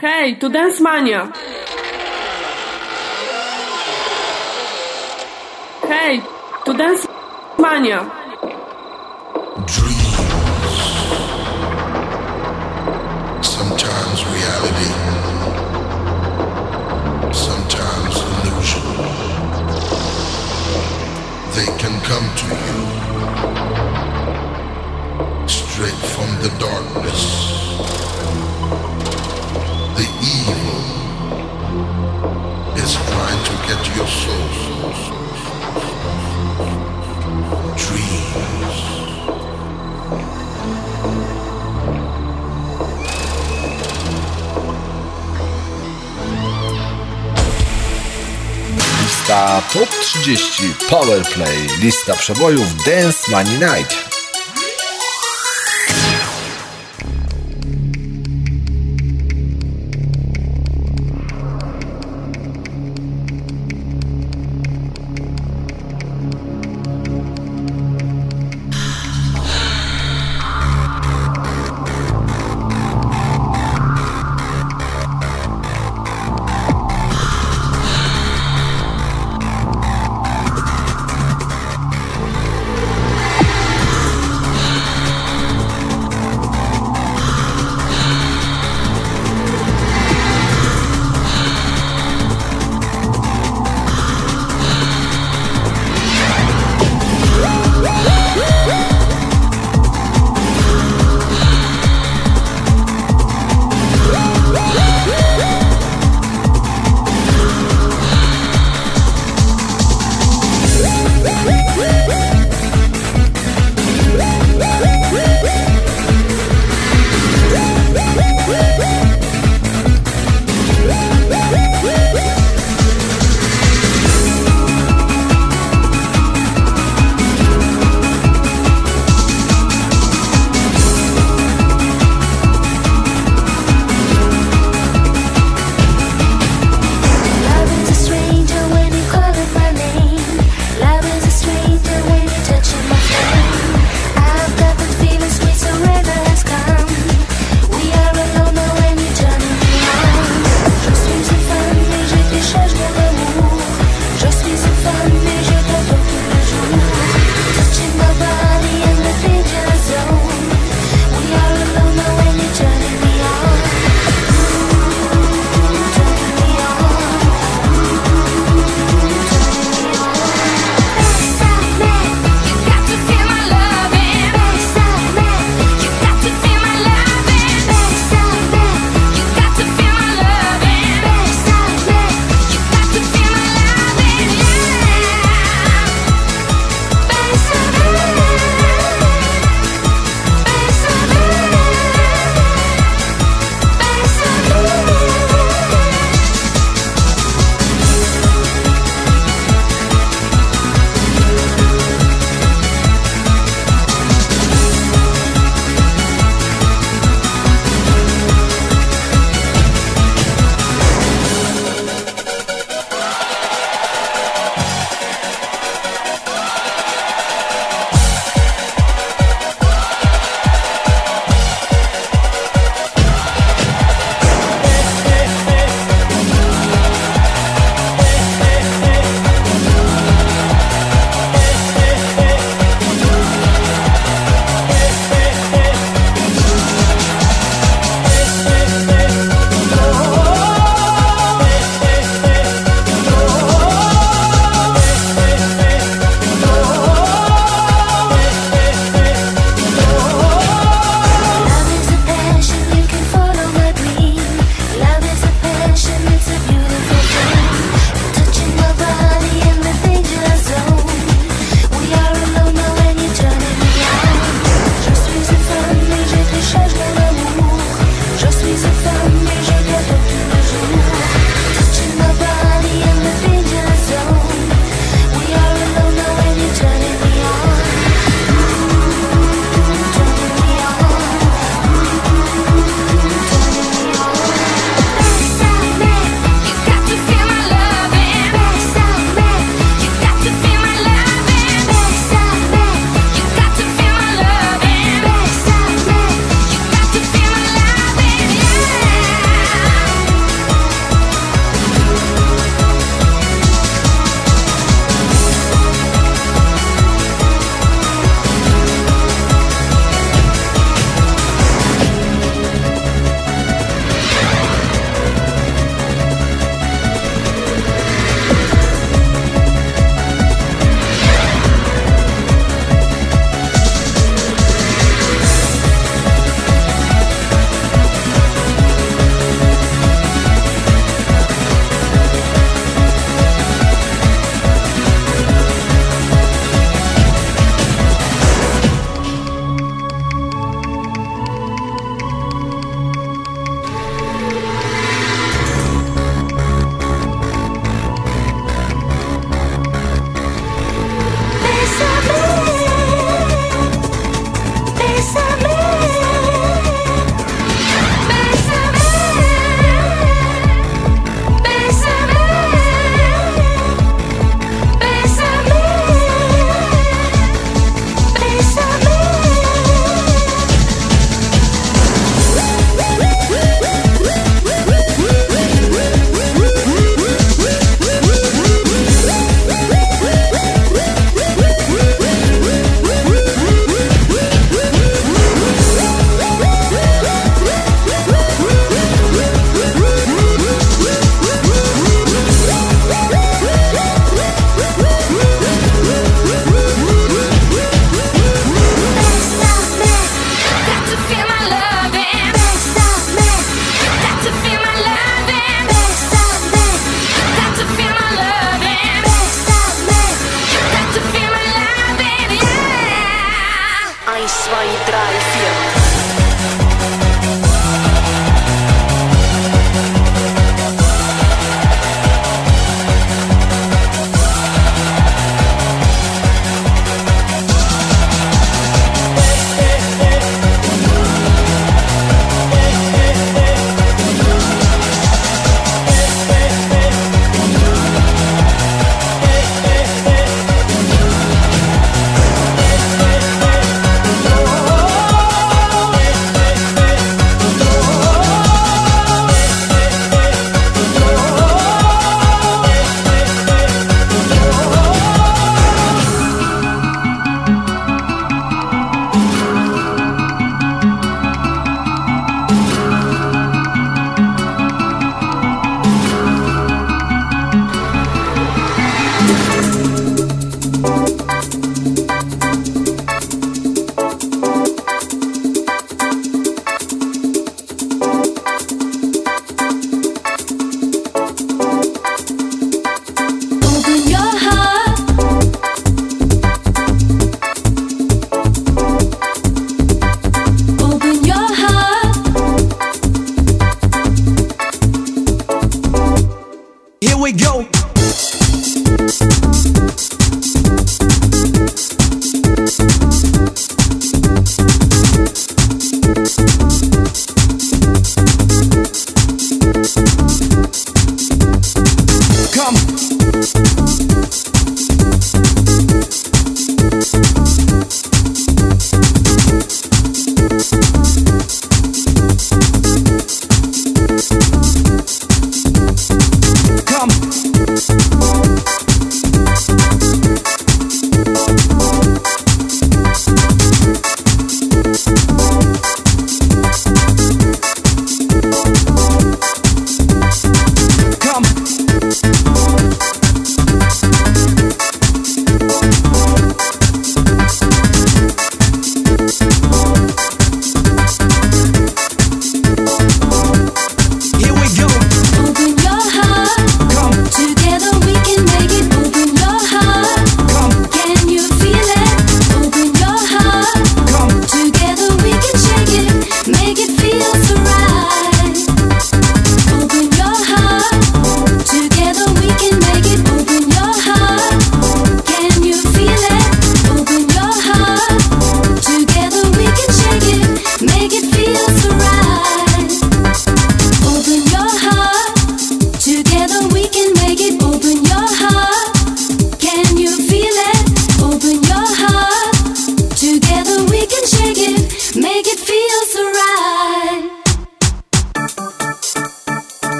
Hej, to Dance Mania! Hej, to Dance Mania! Dreams. Sometimes reality. Sometimes illusion. They can come to you straight from the darkness. Is trying to get your soul. Lista Top 30 Powerplay. Lista przebojów Dance Money Night.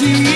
you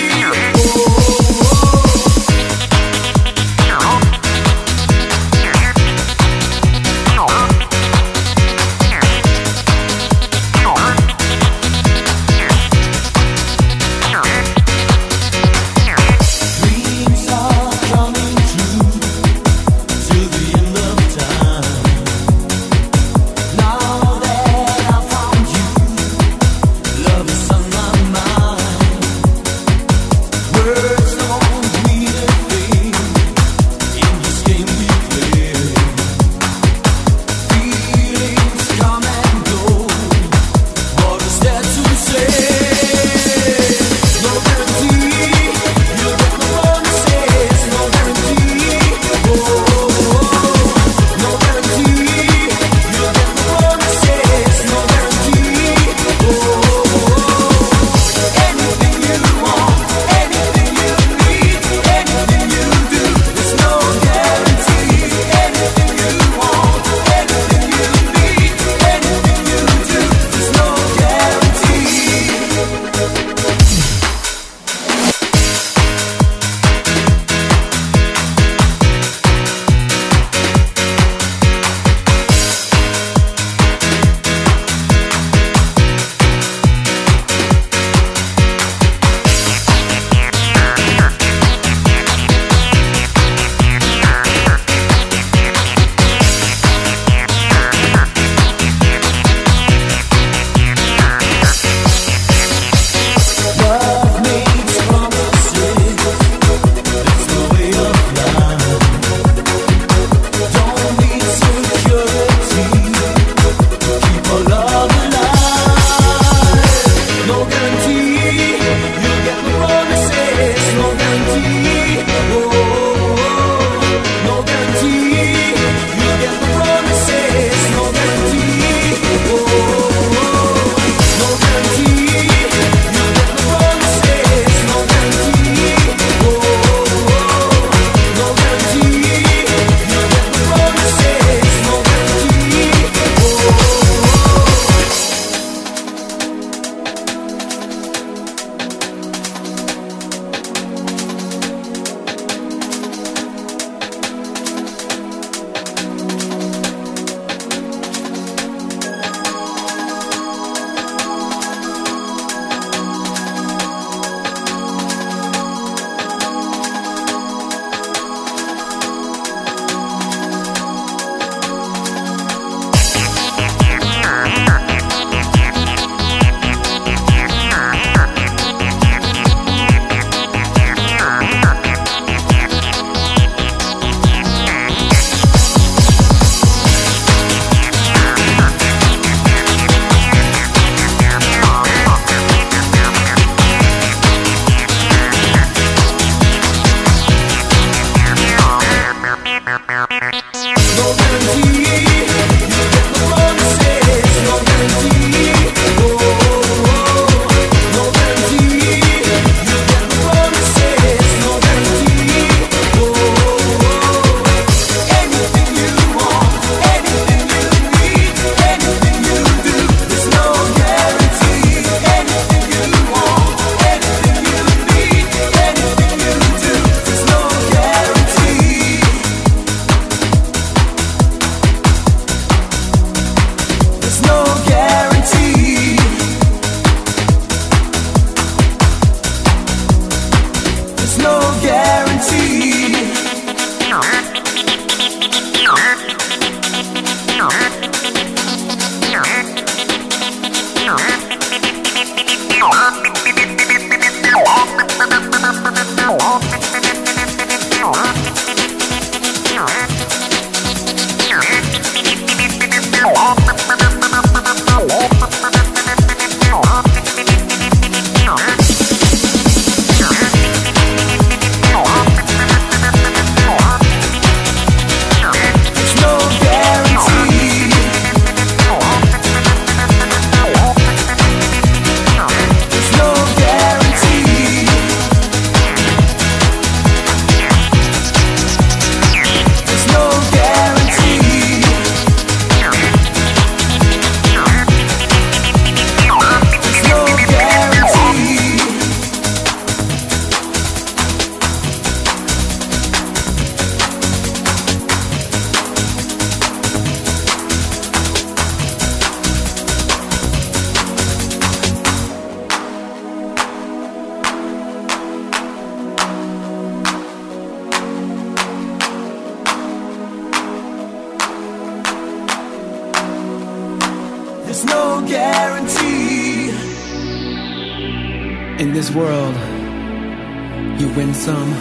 some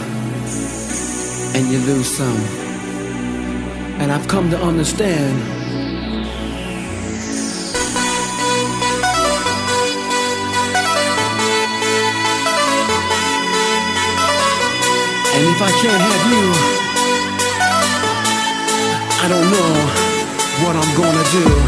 and you lose some. And I've come to understand. And if I can't have you, I don't know what I'm gonna do.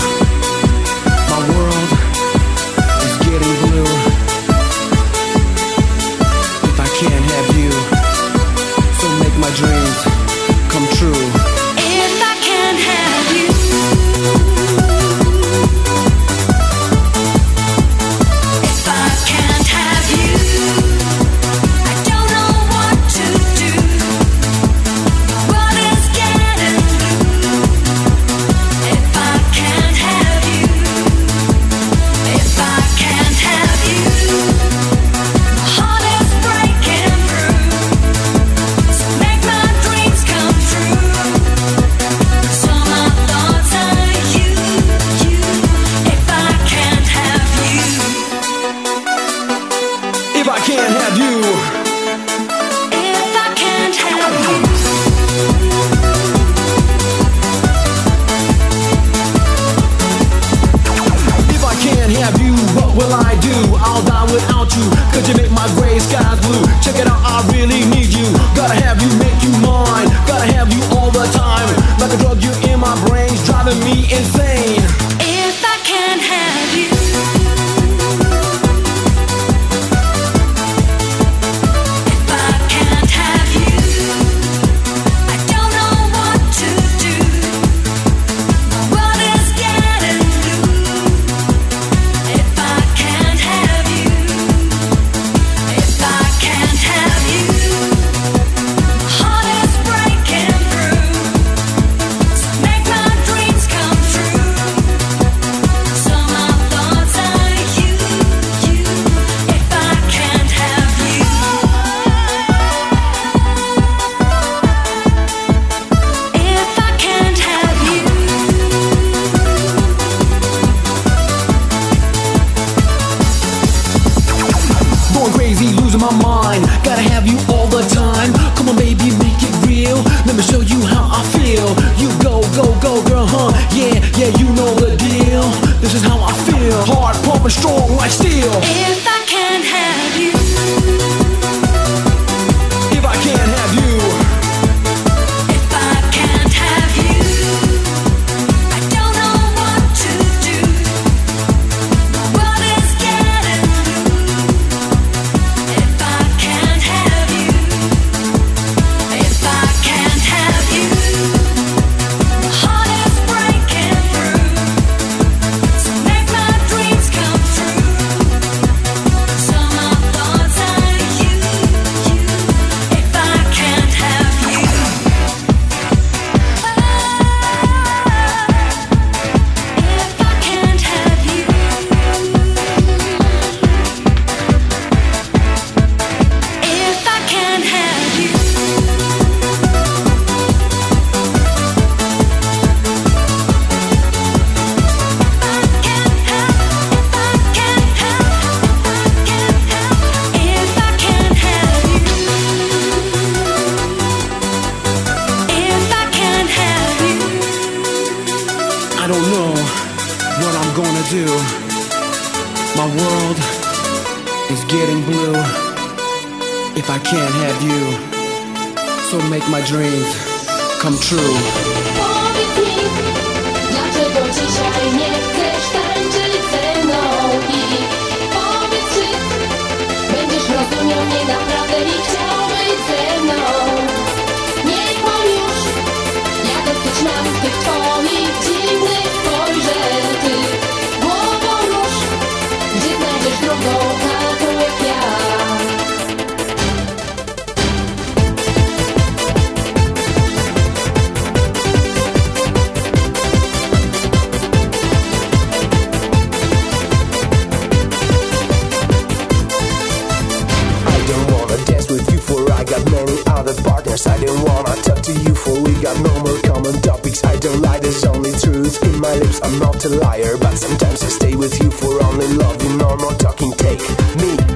other partners I didn't wanna talk to you for we got no more common topics. I don't lie, there's only truth in my lips. I'm not a liar, but sometimes I stay with you for only love. You know, talking, take me.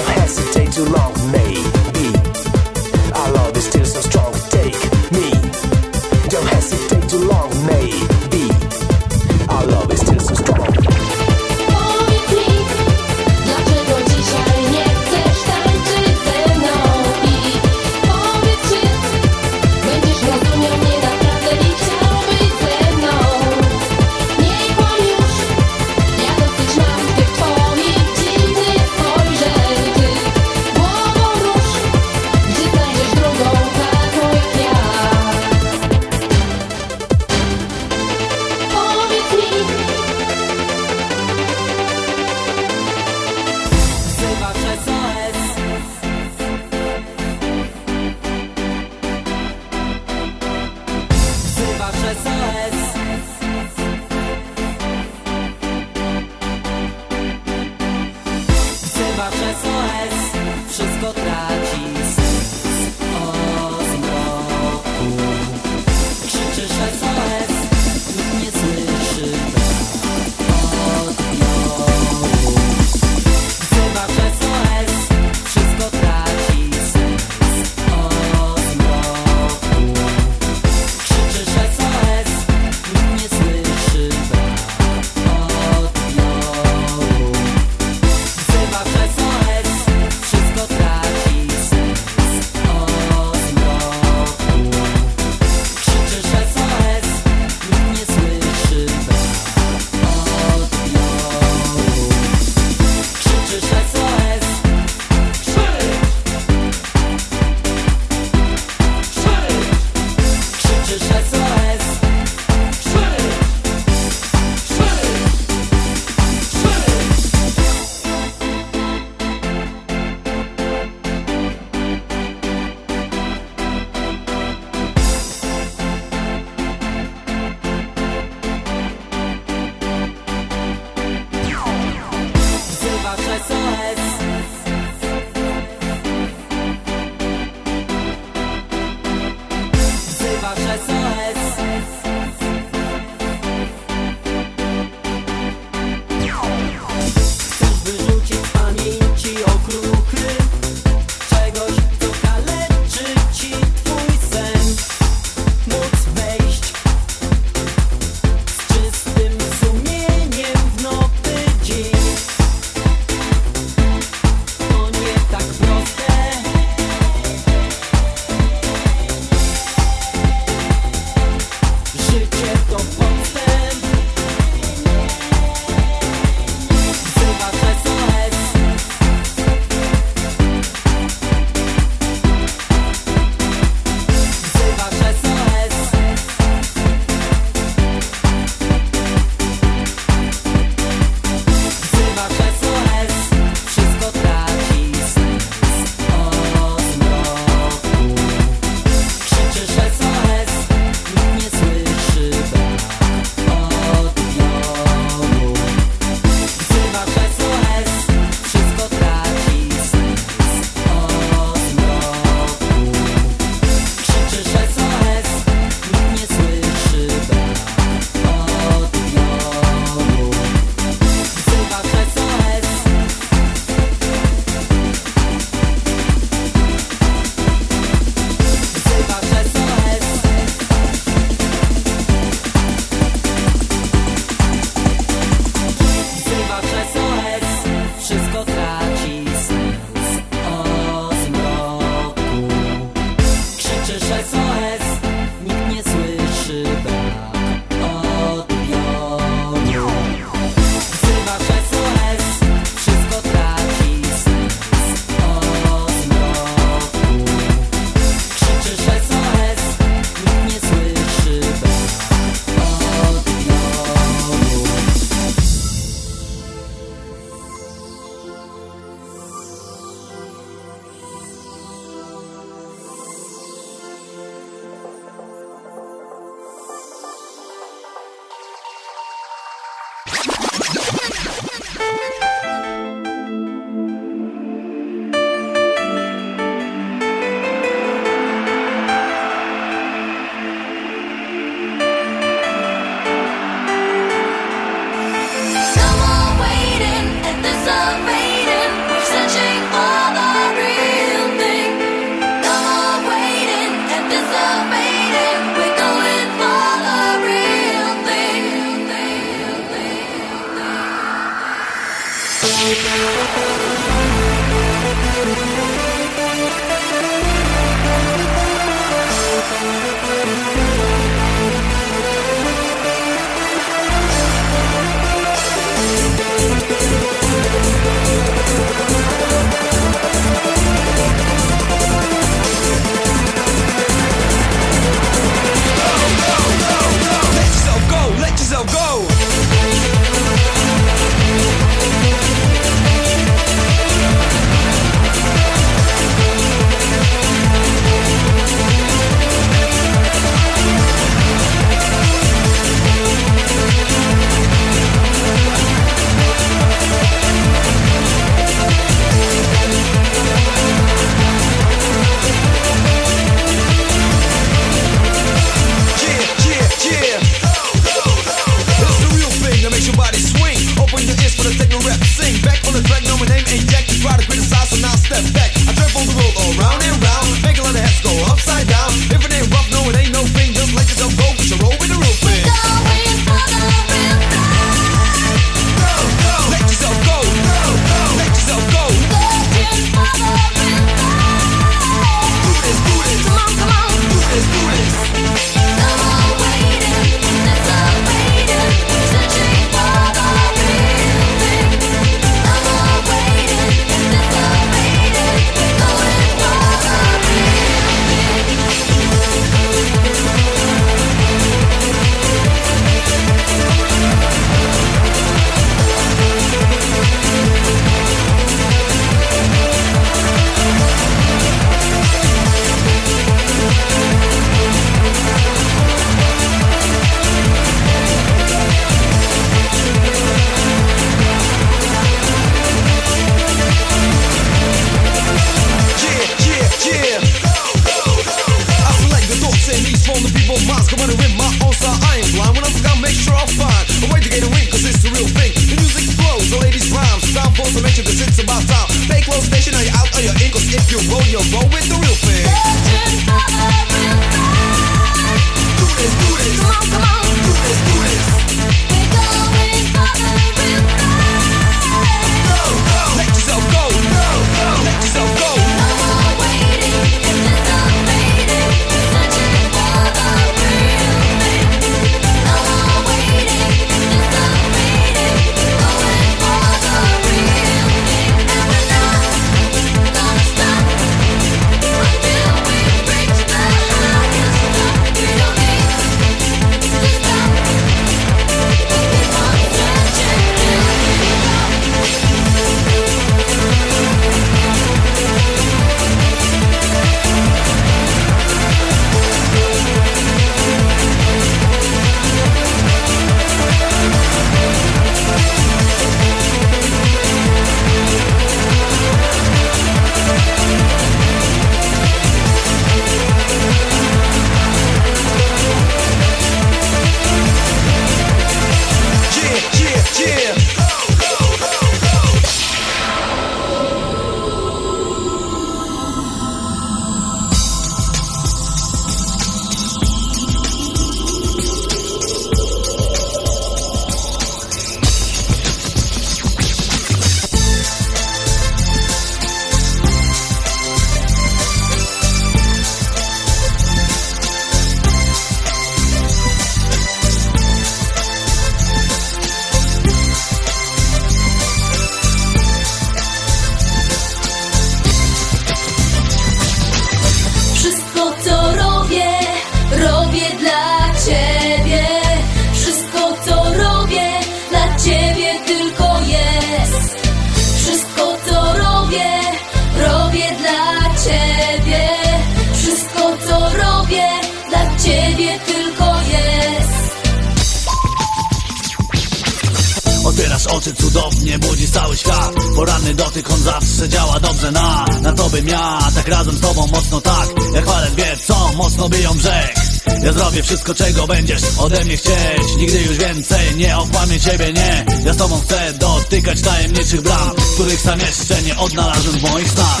mnie ciebie nie. Ja z tobą chcę dotykać tajemniczych bram Których sam jeszcze nie odnalazłem w moich snach.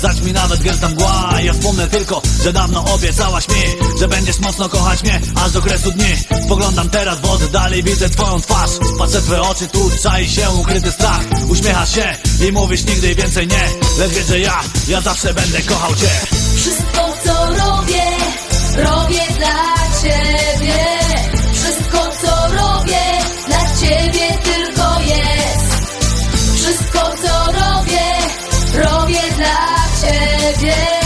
Wtedy, nie zdać mi nawet gęsta mgła Ja wspomnę tylko, że dawno obiecałaś mi Że będziesz mocno kochać mnie, aż do kresu dni. Spoglądam teraz w oddali, widzę twoją twarz. Patrzę twoje oczy, tu czai się ukryty strach. Uśmiechasz się i mówisz nigdy więcej nie. Lecz wiesz, że ja, ja zawsze będę kochał cię. Wszystko co robię, robię dla ciebie. Yeah.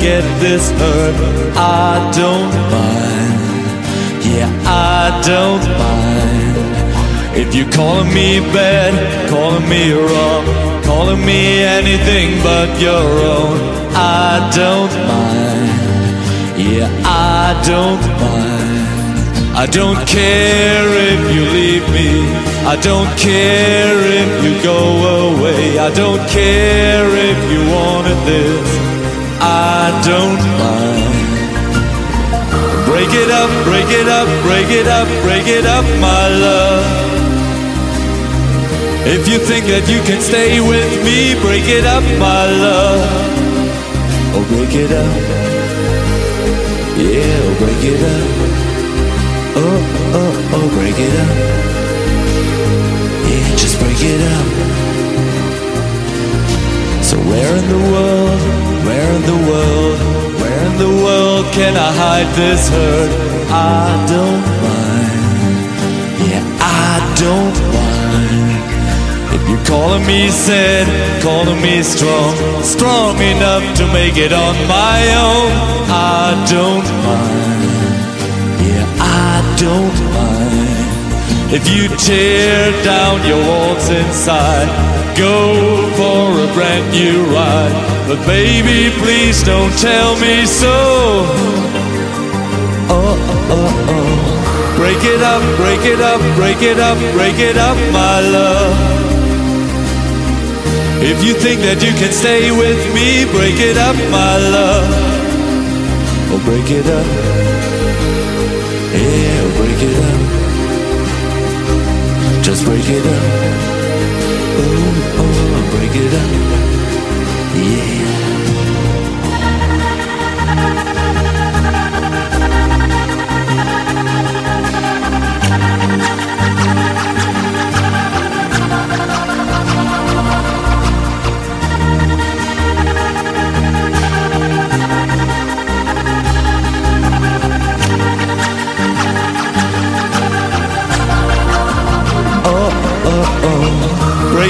Get this hurt? I don't mind, yeah, I don't mind. If you're calling me bad, calling me wrong, calling me anything but your own, I don't mind, yeah, I don't mind. I don't care if you leave me. I don't care if you go away. I don't care if you wanted this. I don't mind. Break it up, break it up, break it up, break it up, my love. If you think that you can stay with me, break it up, my love. Oh, break it up. Yeah, oh, break it up. Oh, oh, oh, break it up. Yeah, just break it up. So where in the world, where in the world, where in the world can I hide this hurt? I don't mind. Yeah, I don't mind. If you're calling me sad, calling me strong, strong enough to make it on my own, I don't mind. Yeah, I don't mind if you tear down your walls inside. Go for a brand new ride, but baby, please don't tell me so. Oh, oh, oh, oh. Break it up, break it up, break it up, break it up, my love. If you think that you can stay with me, break it up, my love. Oh, break it up. Yeah, break it up. Just break it up get up. Yeah.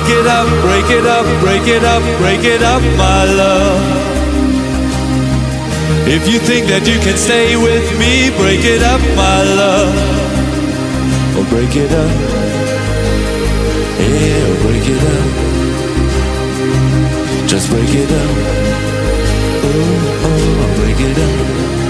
Break it up, break it up, break it up, break it up, my love. If you think that you can stay with me, break it up, my love. Oh, break it up. Yeah, oh, break it up. Just break it up. Oh, oh, break it up.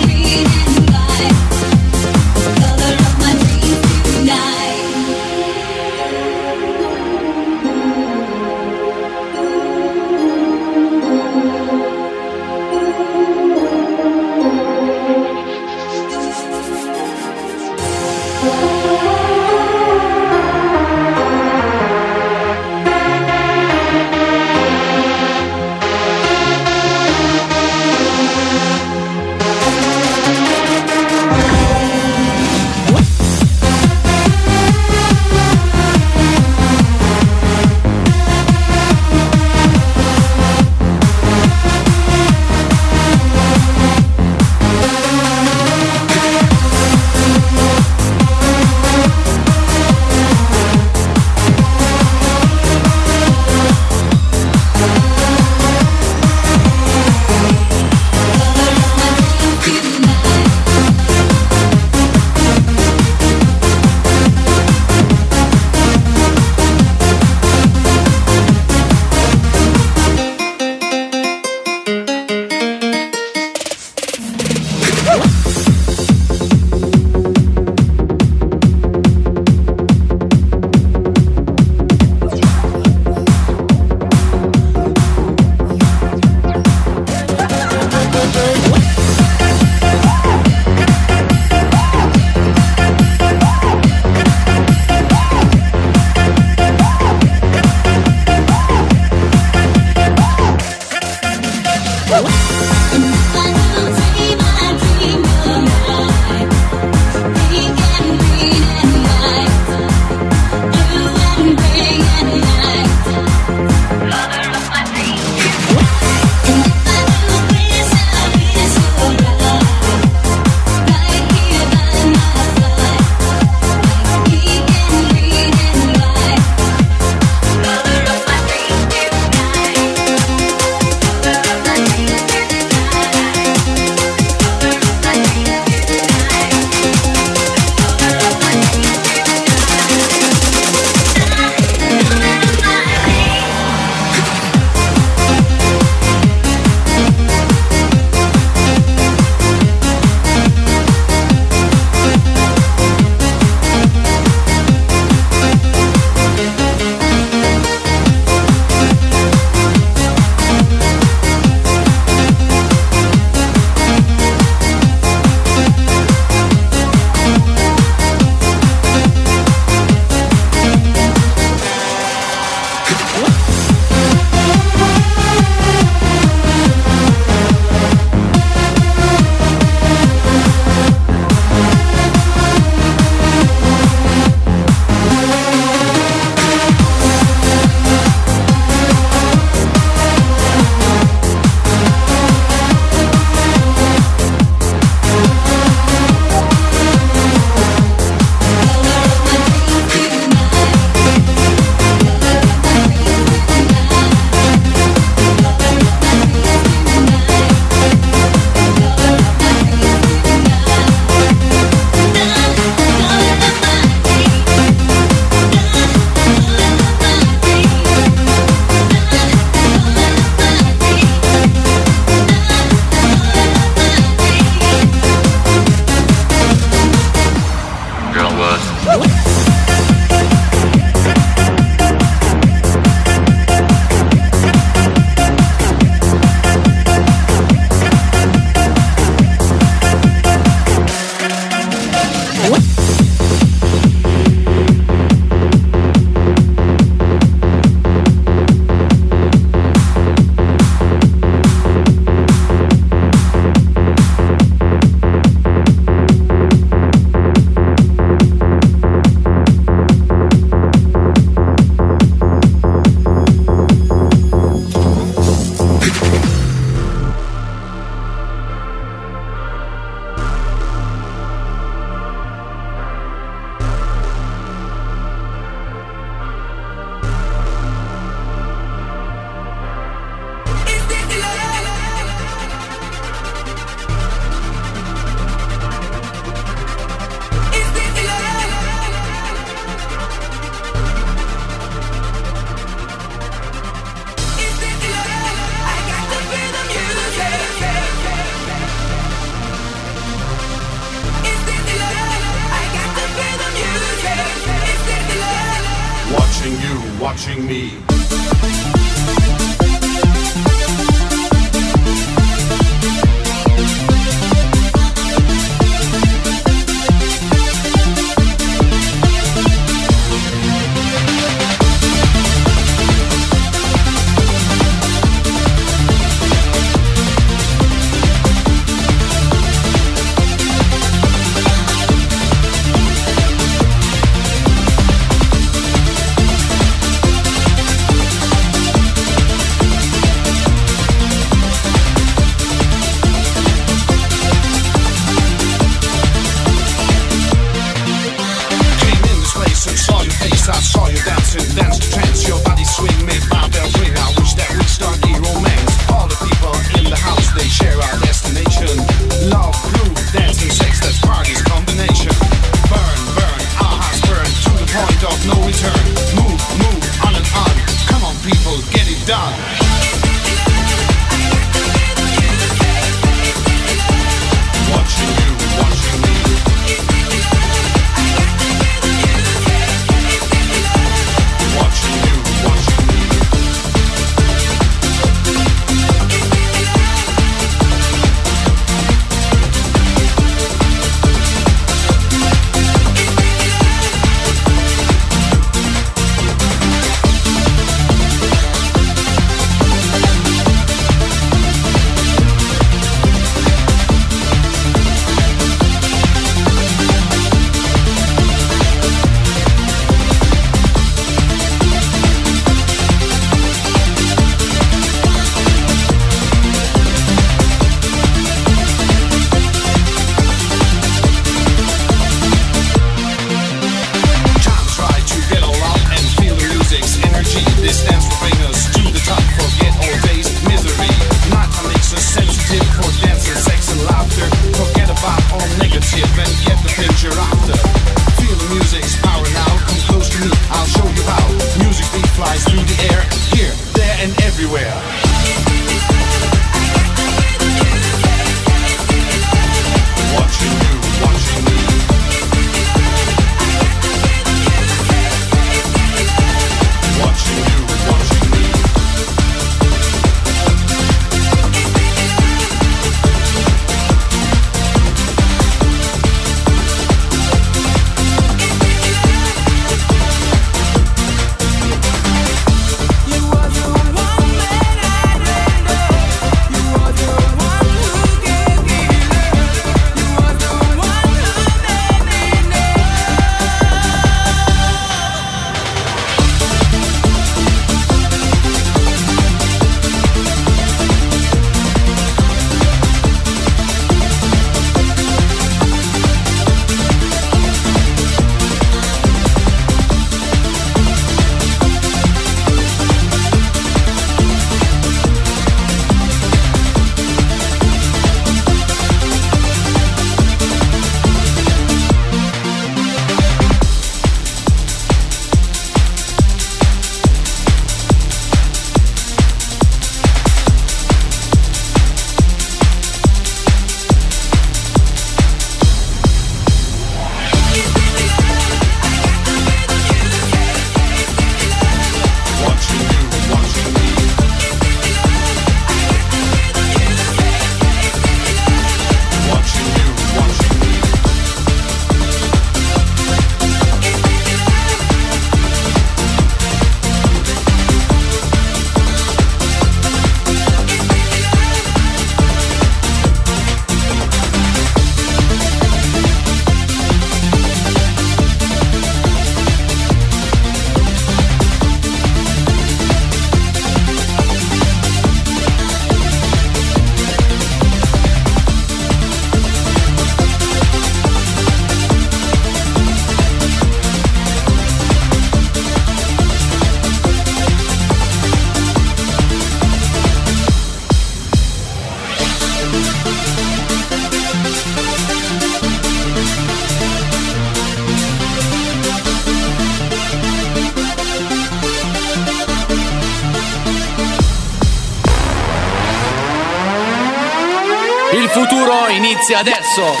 Adesso.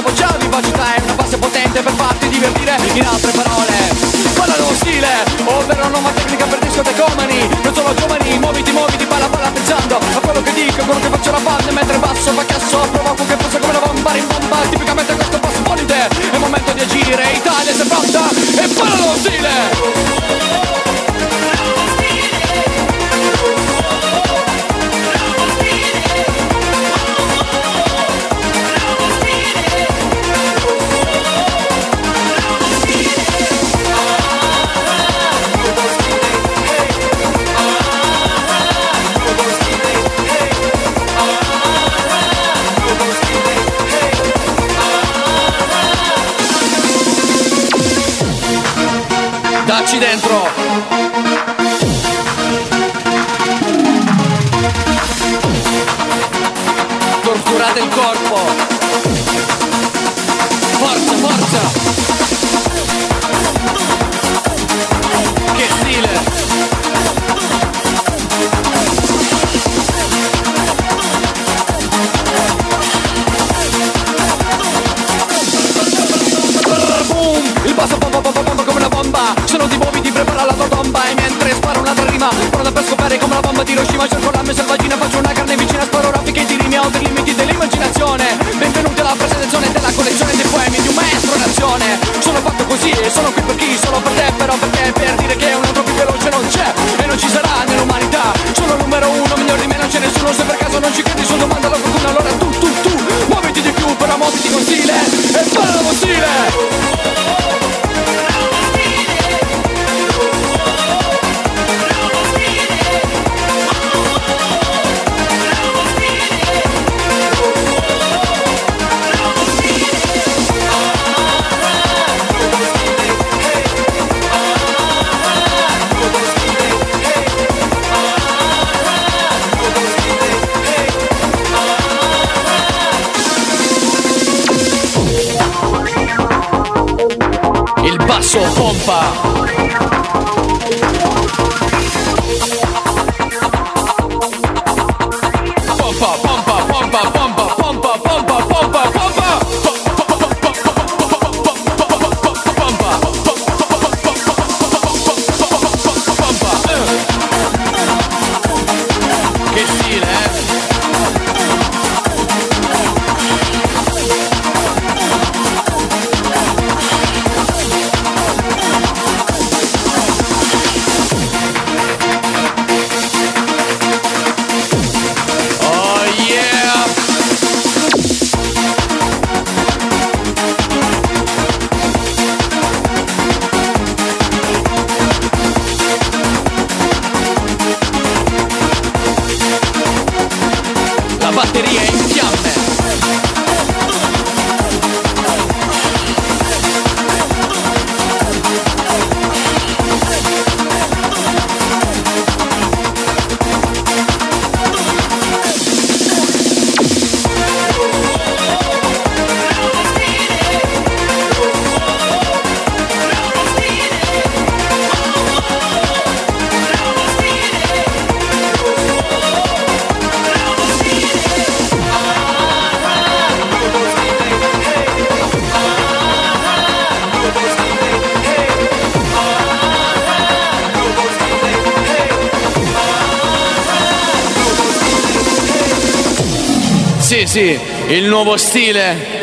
La voce vivacità È una base potente per farti divertire in altre parole. È lo stile, ovvero una nuova tecnica per discotecomani Non sono giovani, muoviti, muoviti, balla, balla pensando A quello che dico, quello che faccio la banda Mentre basso, fa casso, provoco che passa come una bomba Rimbomba, tipicamente questo passo polite È il momento di agire, Italia è pronta E balla lo stile fucked. Azione Sono fatto così e sono qui per chi? Solo per te però perché? Per dire che un altro più veloce non c'è E non ci sarà nell'umanità. Sono numero uno Miglior di me non c'è nessuno. Se per caso non ci credi Su domanda a qualcuno Allora tu tu tu Muoviti di più Però muoviti con stile E parla con stile 说话吧 sì, il nuovo stile.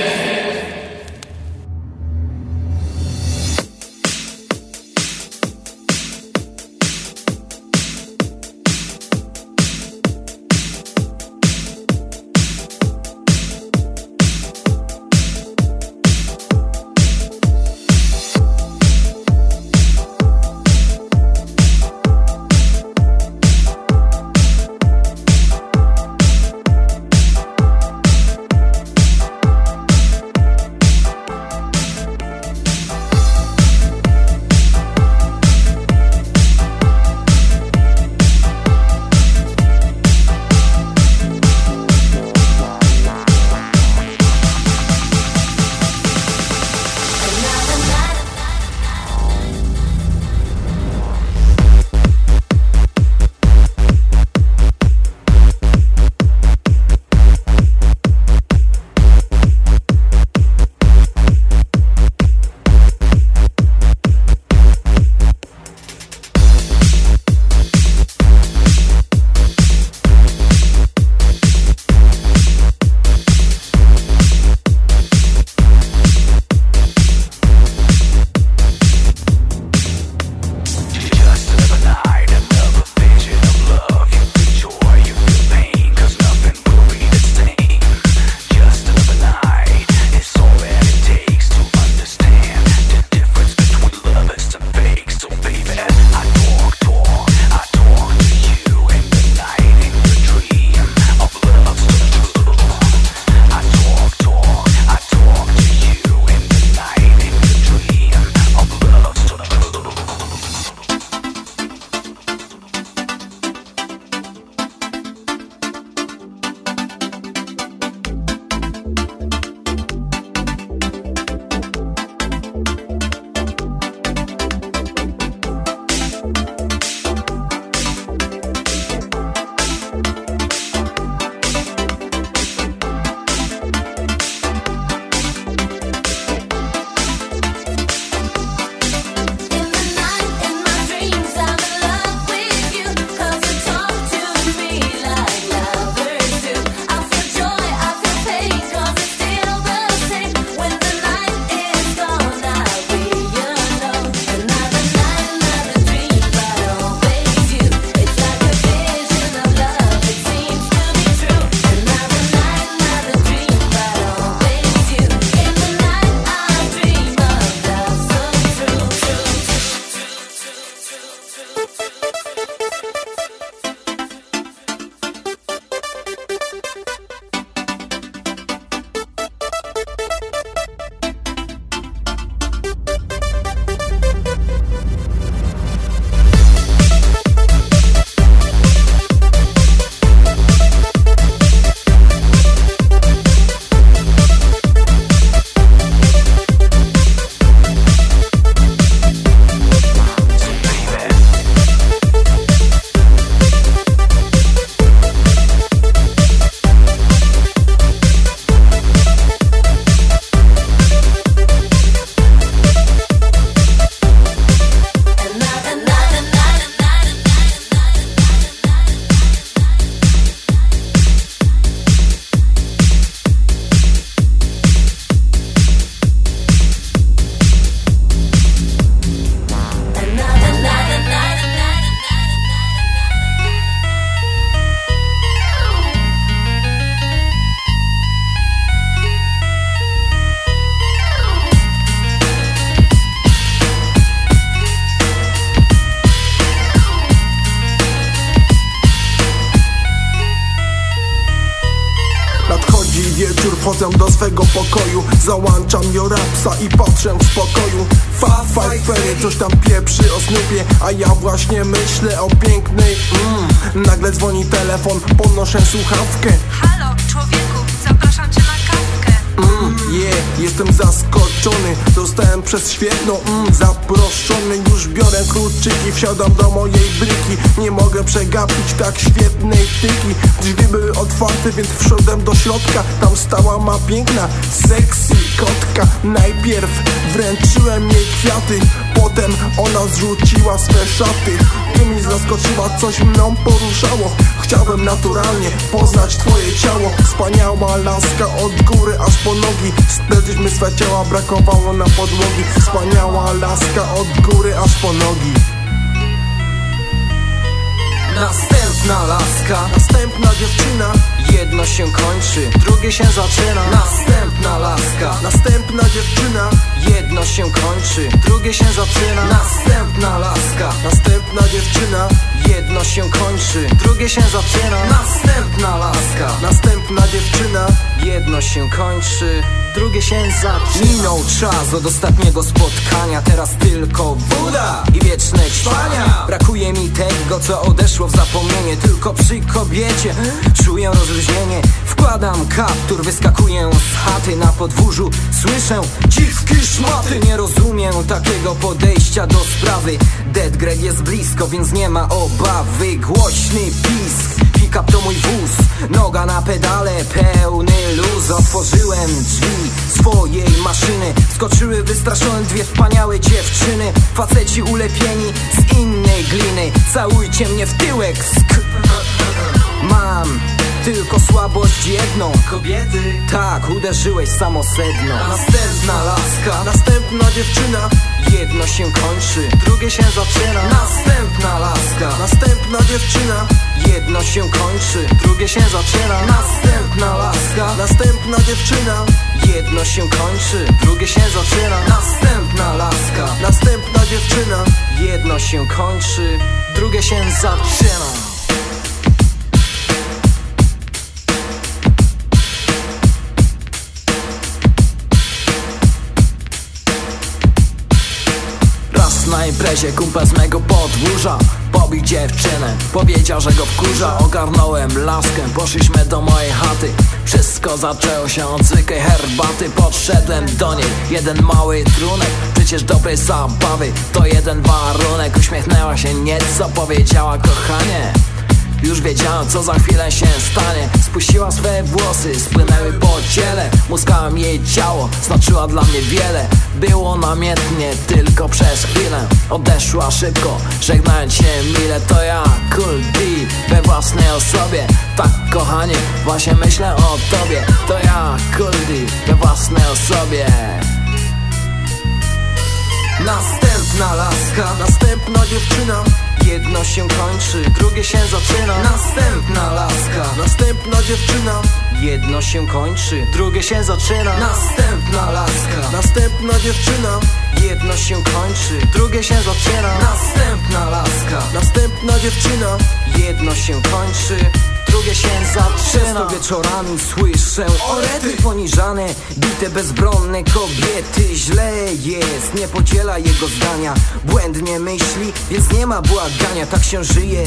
Załączam Jorapsa i patrzę w spokoju Fa, five, fery, coś tam pieprzy o Snoopie A ja właśnie myślę o pięknej mm. Nagle dzwoni telefon, podnoszę słuchawkę Halo, człowieku, zapraszam cię na kawkę. Mm, yeah, jestem zaskoczony Zostałem przez świetną, mm, zaproszony Już biorę kluczyki, wsiadam do mojej bryki Nie mogę przegapić tak świetnej tyki Drzwi były otwarte, więc wszedłem do środka. Tam stała ma piękna, sexy kotka. Najpierw wręczyłem jej kwiaty Potem ona zrzuciła swe szaty. Tu mi zaskoczyła, coś mną poruszało. Chciałbym naturalnie poznać twoje ciało. Wspaniała laska od góry aż po nogi. Splegliśmy swe ciała, brakowało na podłogi. Wspaniała laska od góry aż po nogi Następna laska, następna dziewczyna. Jedno się kończy, drugie się zaczyna. Następna laska, następna dziewczyna. Jedno się kończy, drugie się zaczyna. Następna laska, następna dziewczyna. Jedno się kończy, drugie się zaczyna. Następna laska, następna dziewczyna. Jedno się kończy, drugie się zaczyna Minął czas od ostatniego spotkania Teraz tylko woda i wieczne ćwania Brakuje mi tego, co odeszło w zapomnienie Tylko przy kobiecie czuję rozluźnienie. Wkładam kaptur, wyskakuję z chaty na podwórzu Słyszę dziwki szmaty. Nie rozumiem takiego podejścia do sprawy. Dead Greg jest blisko, więc nie ma obawy. Głośny pisk Pick-up to mój wóz, noga na pedale, pełny luz. Otworzyłem drzwi swojej maszyny. Skoczyły wystraszone dwie wspaniałe dziewczyny. Faceci ulepieni z innej gliny. Całujcie mnie w tyłek, sk. Mam tylko słabość jedną. Kobiety. Tak, uderzyłeś samo sedno. Następna laska. Następna dziewczyna. Jedno się kończy, drugie się zaczyna. Następna laska. Następna dziewczyna Jedno się kończy, drugie się zaczyna. Następna laska Następna dziewczyna. Jedno się kończy, drugie się zaczyna. Następna laska Następna dziewczyna. Jedno się kończy, drugie się zaczyna. Na imprezie kumpel z mego podwórza Pobił dziewczynę, powiedział, że go wkurza Ogarnąłem laskę, poszliśmy do mojej chaty. Wszystko zaczęło się od zwykłej herbaty. Podszedłem do niej, jeden mały trunek Przecież dobrej zabawy, to jeden warunek. Uśmiechnęła się nieco, powiedziała kochanie już wiedziałem co za chwilę się stanie. Spuściła swe włosy, spłynęły po ciele. Muskałem jej ciało, znaczyła dla mnie wiele. Było namiętnie tylko przez chwilę. Odeszła szybko, żegnając się mile. To ja, Cool D, we własnej osobie. Tak kochanie, właśnie myślę o tobie. To ja, Cool D, we własnej osobie. Następna laska, następna dziewczyna Jedno się kończy, drugie się zaczyna. Następna laska Następna dziewczyna. Jedno się kończy, drugie się zaczyna. Następna laska Następna dziewczyna. Jedno się kończy, drugie się zaczyna. Następna laska Następna dziewczyna. Jedno się kończy, drugie się zaczyna Często wieczorami słyszę orety poniżane Bite bezbronne kobiety. Źle jest, nie podziela jego zdania. Błędnie myśli, więc nie ma błagania. Tak się żyje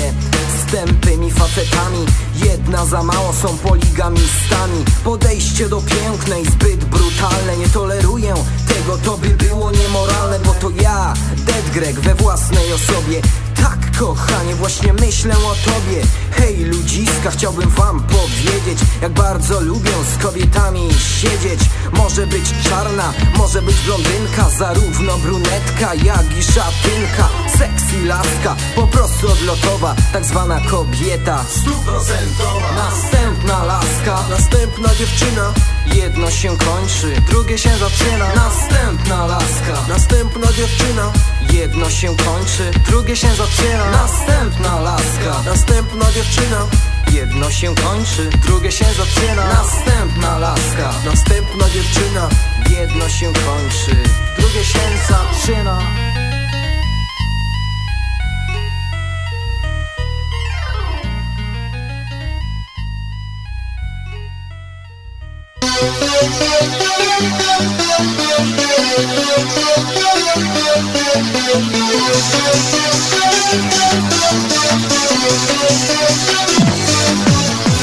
z tępymi facetami. Jedna za mało są poligamistami. Podejście do pięknej zbyt brutalne. Nie toleruję tego, to by było niemoralne Bo to ja, Dead Greg we własnej osobie. Tak kochanie, właśnie myślę o tobie. Hej ludziska, chciałbym wam powiedzieć Jak bardzo lubię z kobietami siedzieć. Może być czarna, może być blondynka Zarówno brunetka, jak i szatynka. Sexy laska, po prostu odlotowa Tak zwana kobieta. Stuprocentowa. Następna laska Następna dziewczyna. Jedno się kończy, drugie się zaczyna. Następna laska Następna dziewczyna Jedno się kończy, drugie się zaczyna. Następna laska Następna dziewczyna. Jedno się kończy, drugie się zaczyna. Następna laska Następna dziewczyna. Jedno się kończy, drugie się zaczyna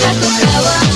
Закохала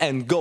and go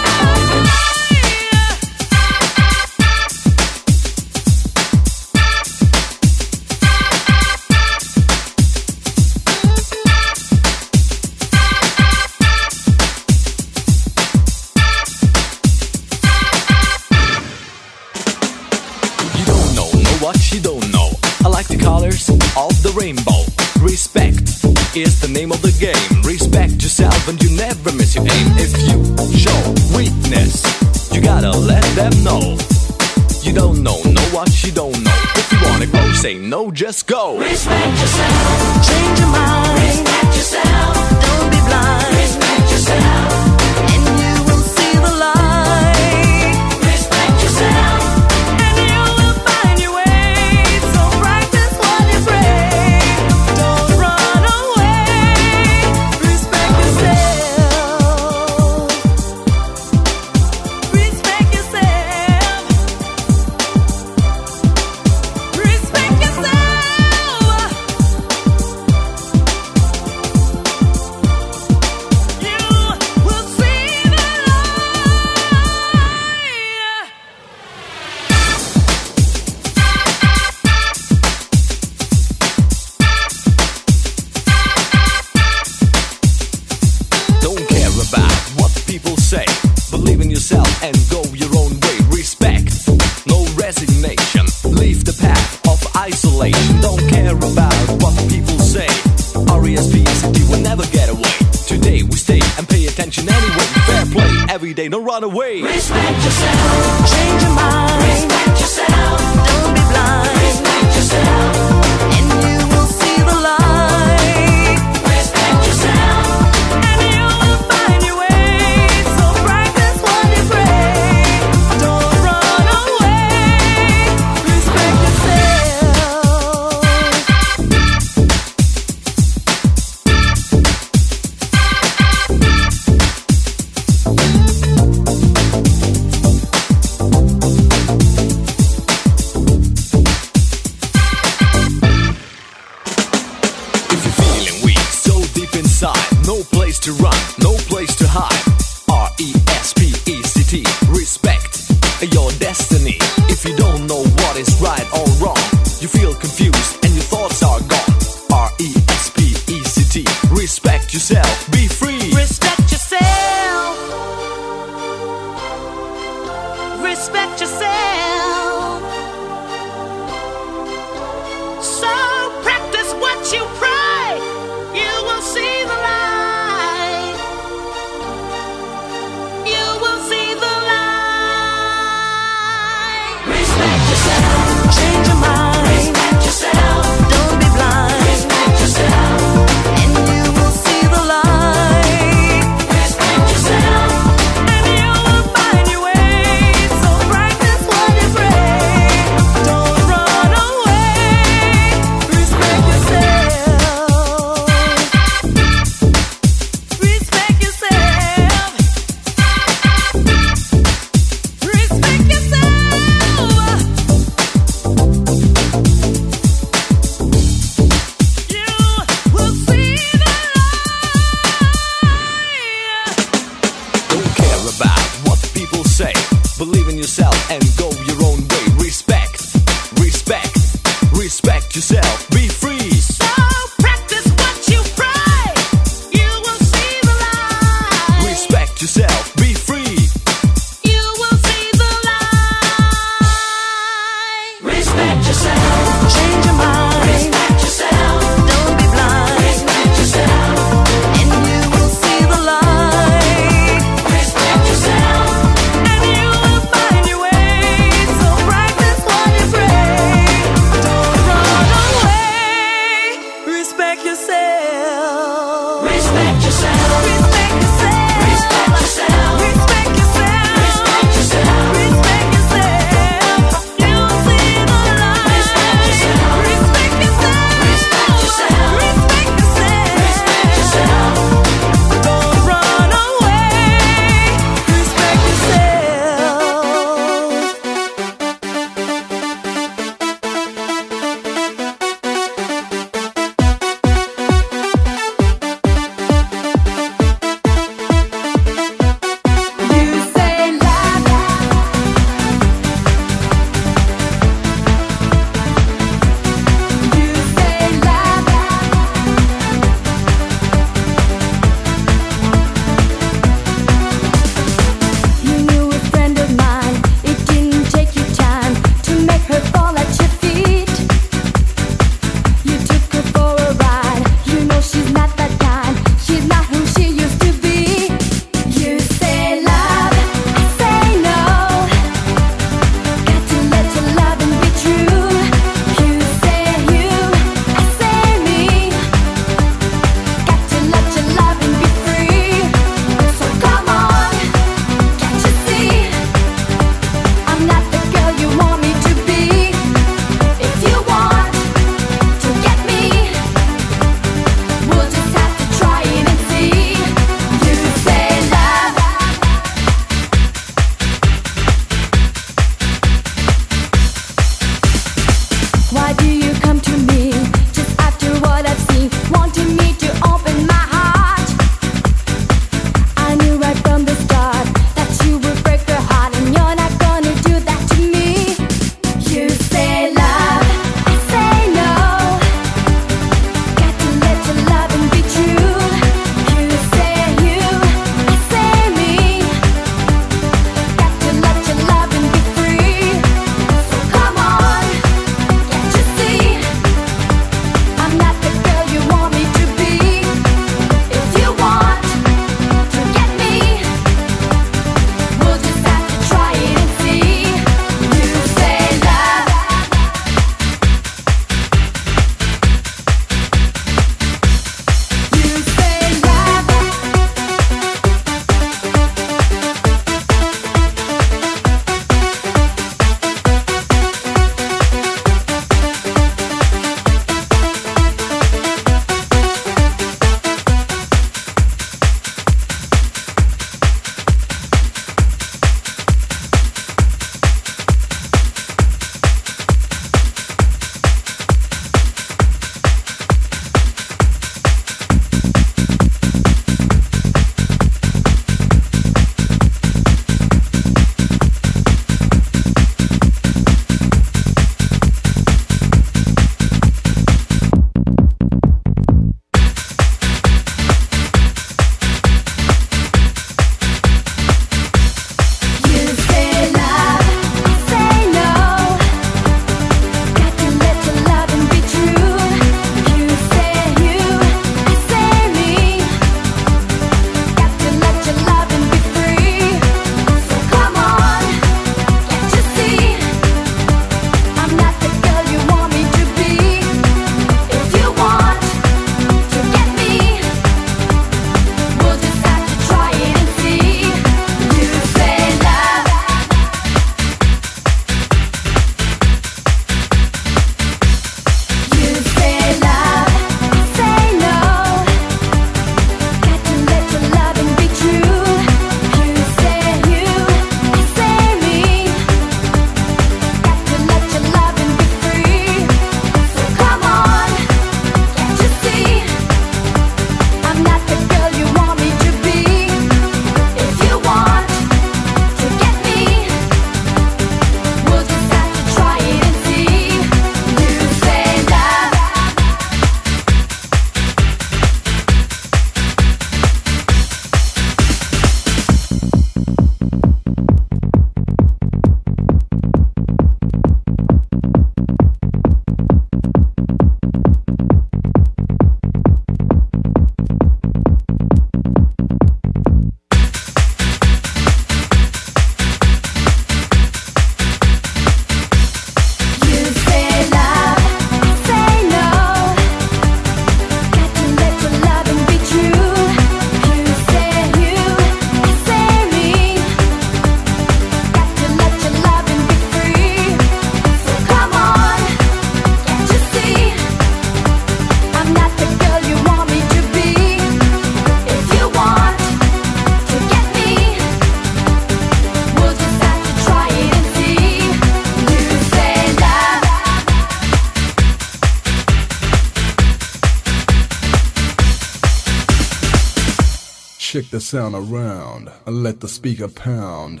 sound around and let the speaker pound.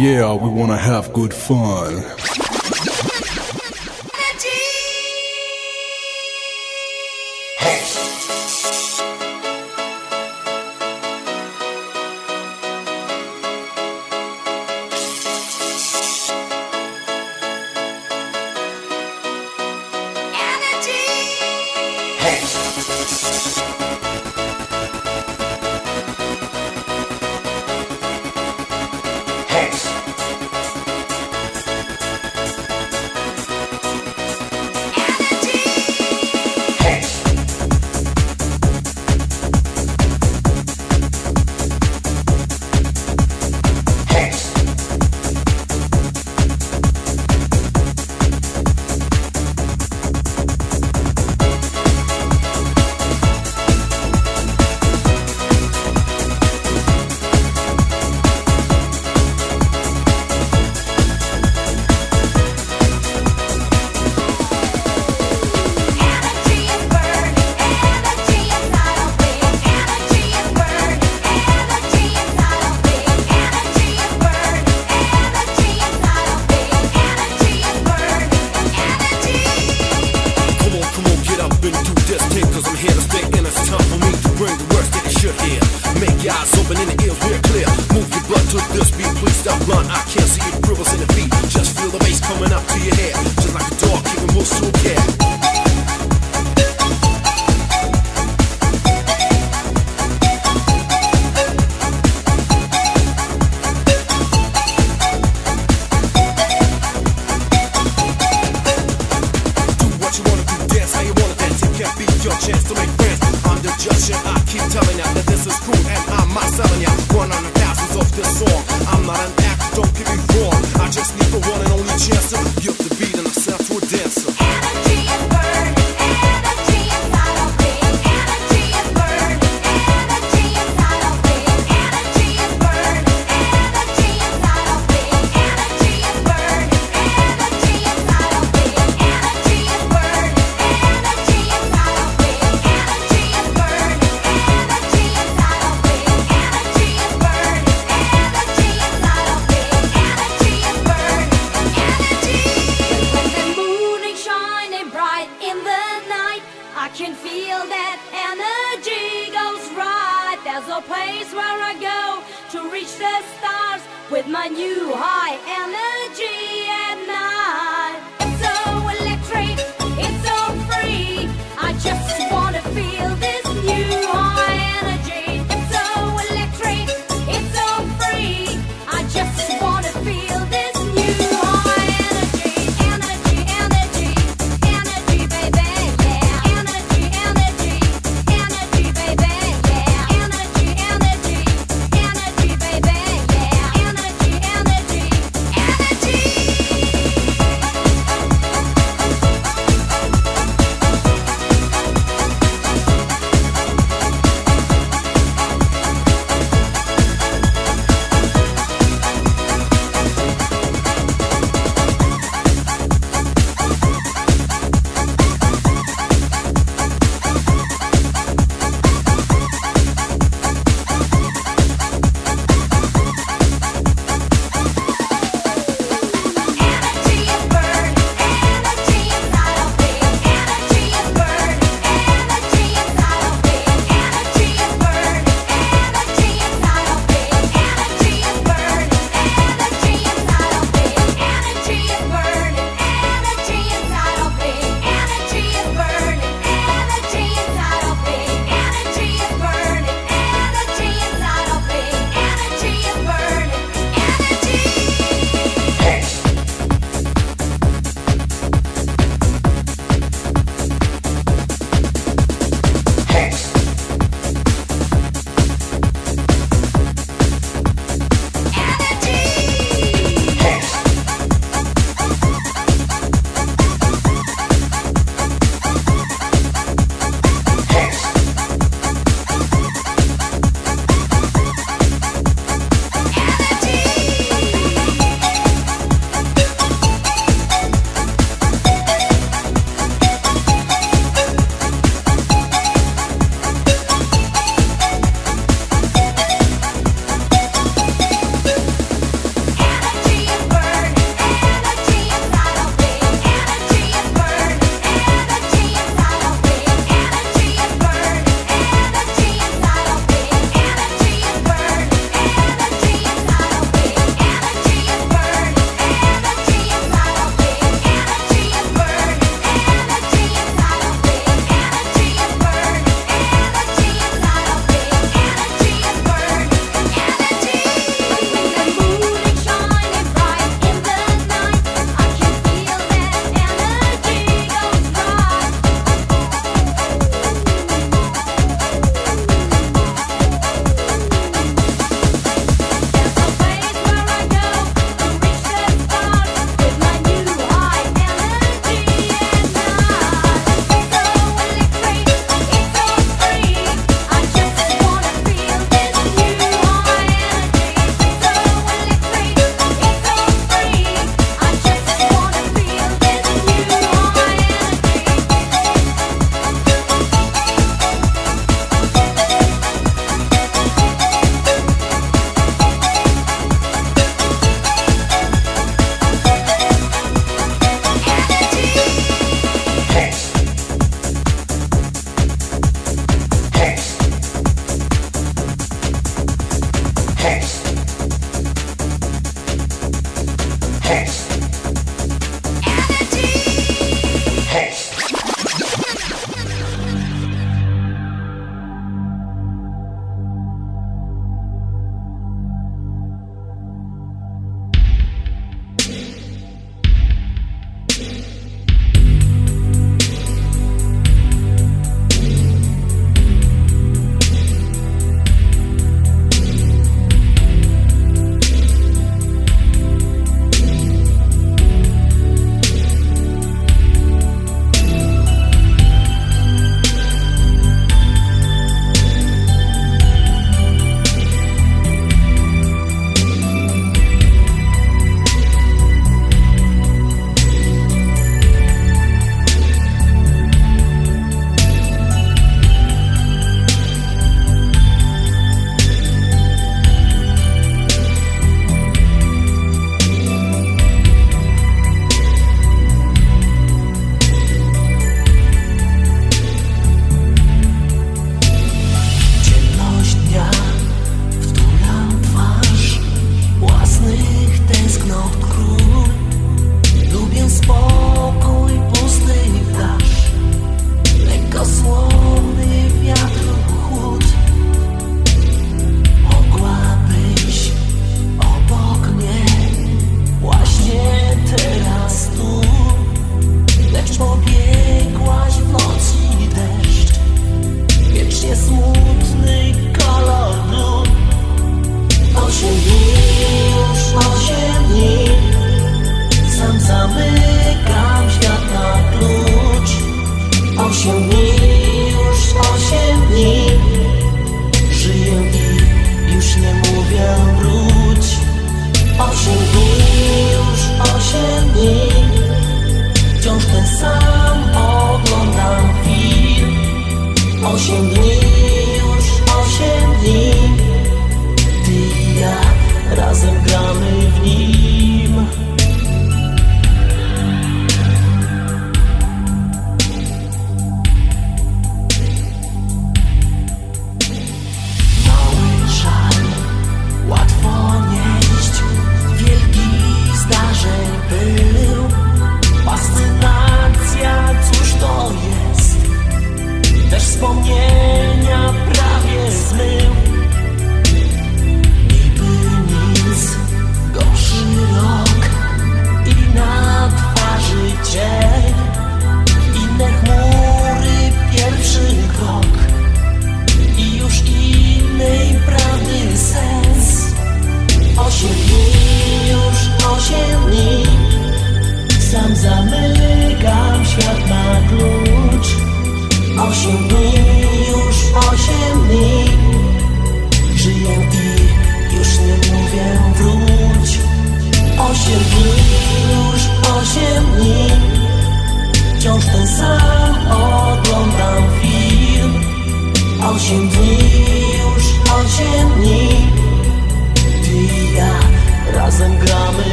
Yeah, we wanna have good fun.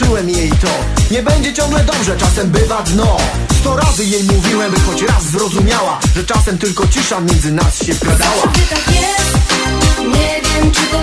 Tłumaczyłem jej to. Nie będzie ciągle dobrze Czasem bywa dno. Sto razy jej mówiłem By choć raz zrozumiała Że czasem tylko cisza między nas się wkradała tak jest, nie wiem czy to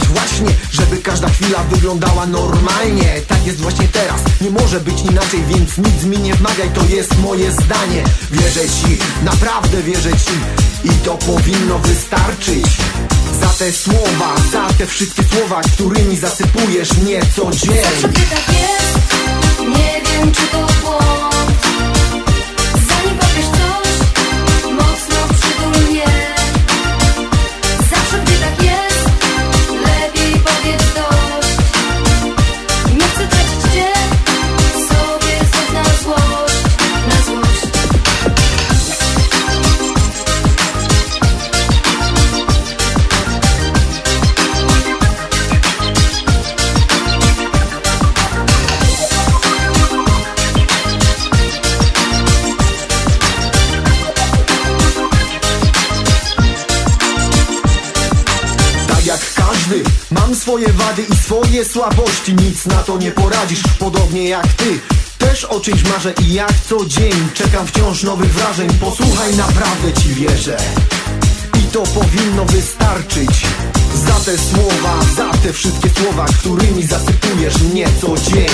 właśnie? Żeby każda chwila wyglądała normalnie. Tak jest właśnie teraz, nie może być inaczej Więc nic mi nie wmawiaj, to jest moje zdanie. Wierzę ci, naprawdę wierzę ci I to powinno wystarczyć. Za te słowa, za te wszystkie słowa Którymi zasypujesz mnie co dzień Zawsze tak jest, nie wiem czy to błąd swoje wady i swoje słabości. Nic na to nie poradzisz, podobnie jak ty. Też o czymś marzę i jak co dzień Czekam wciąż nowych wrażeń. Posłuchaj, naprawdę ci wierzę. I to powinno wystarczyć. Za te słowa, za te wszystkie słowa Którymi zasypujesz mnie co dzień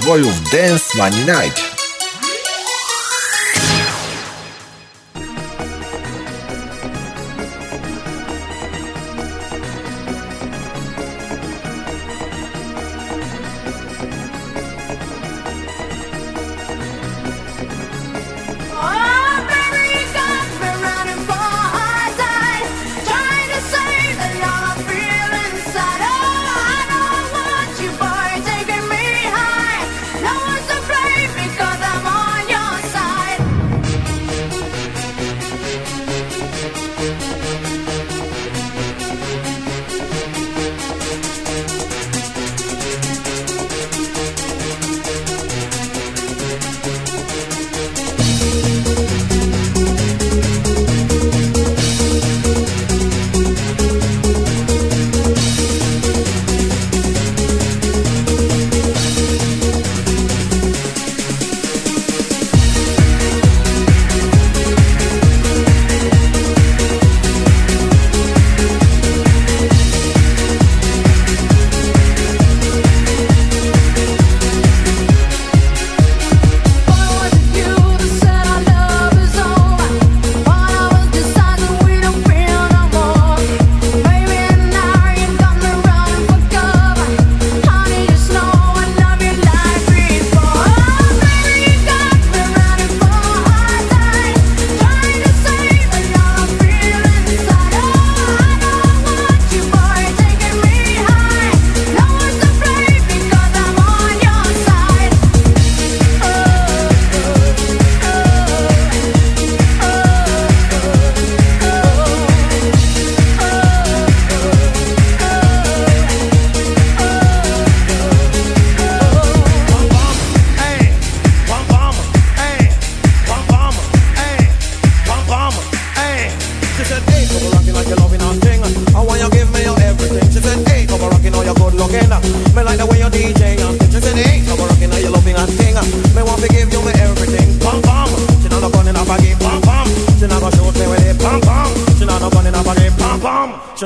przebojów Dance Mania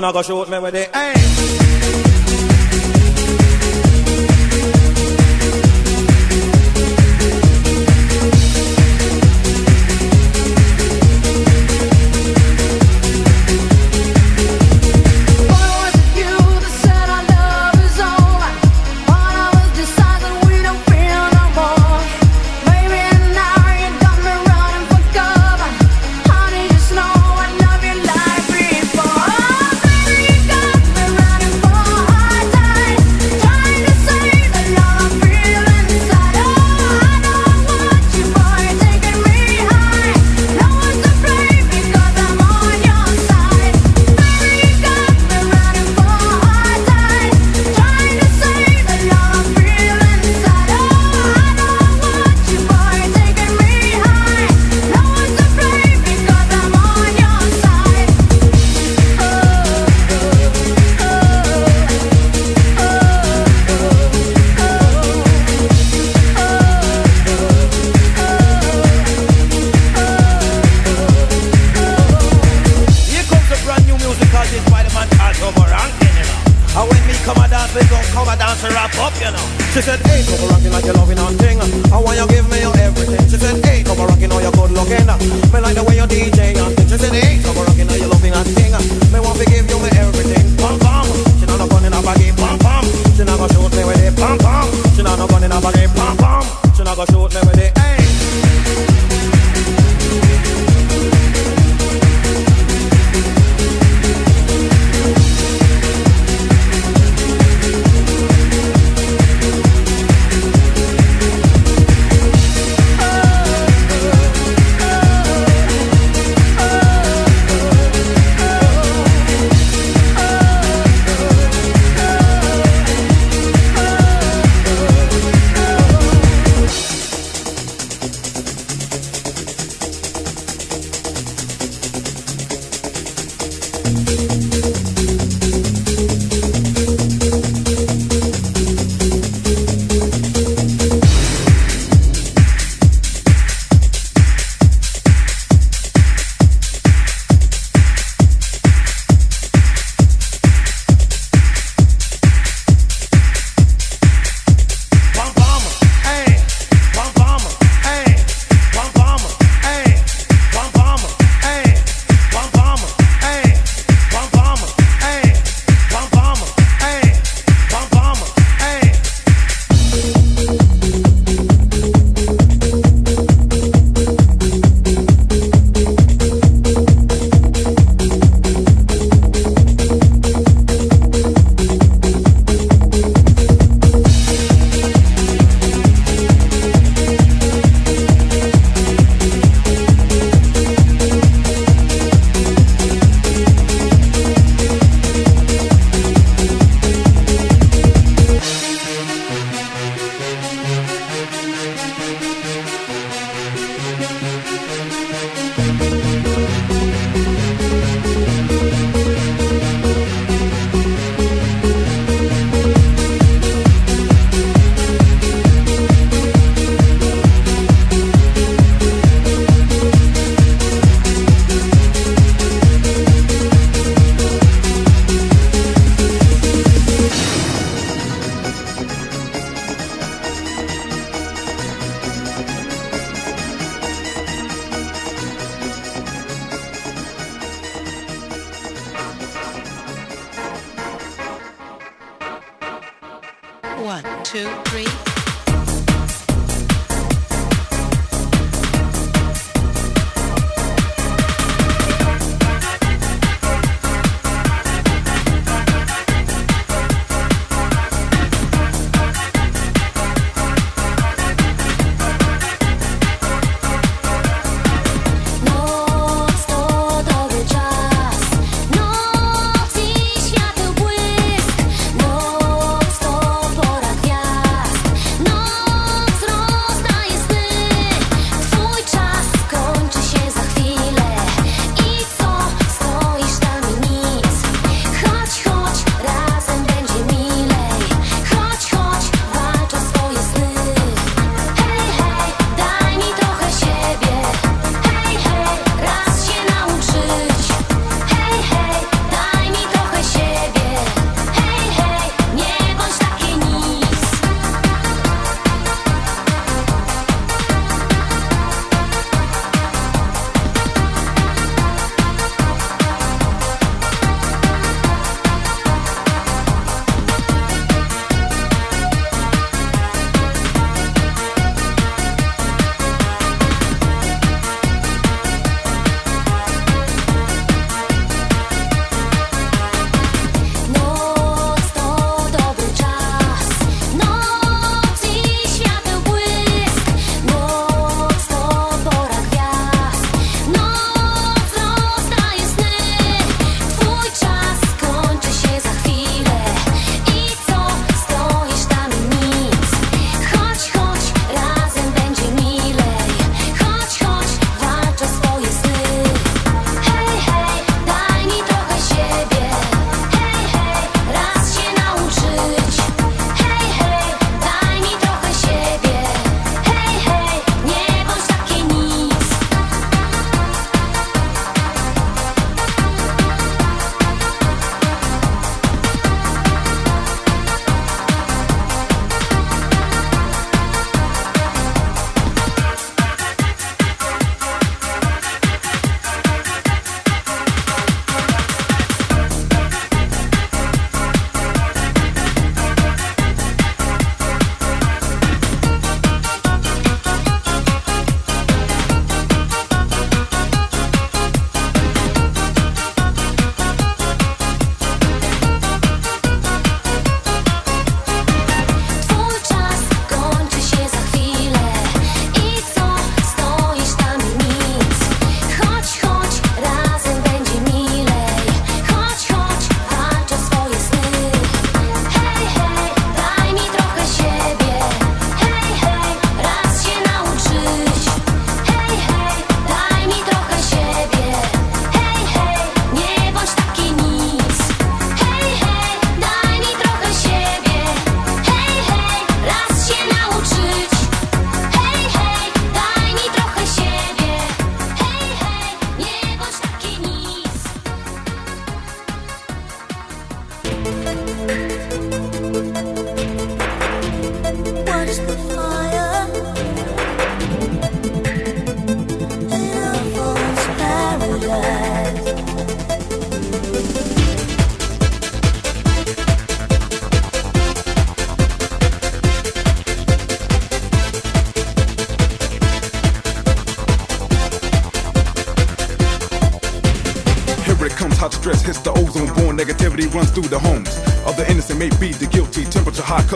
I go shoot me with the aim.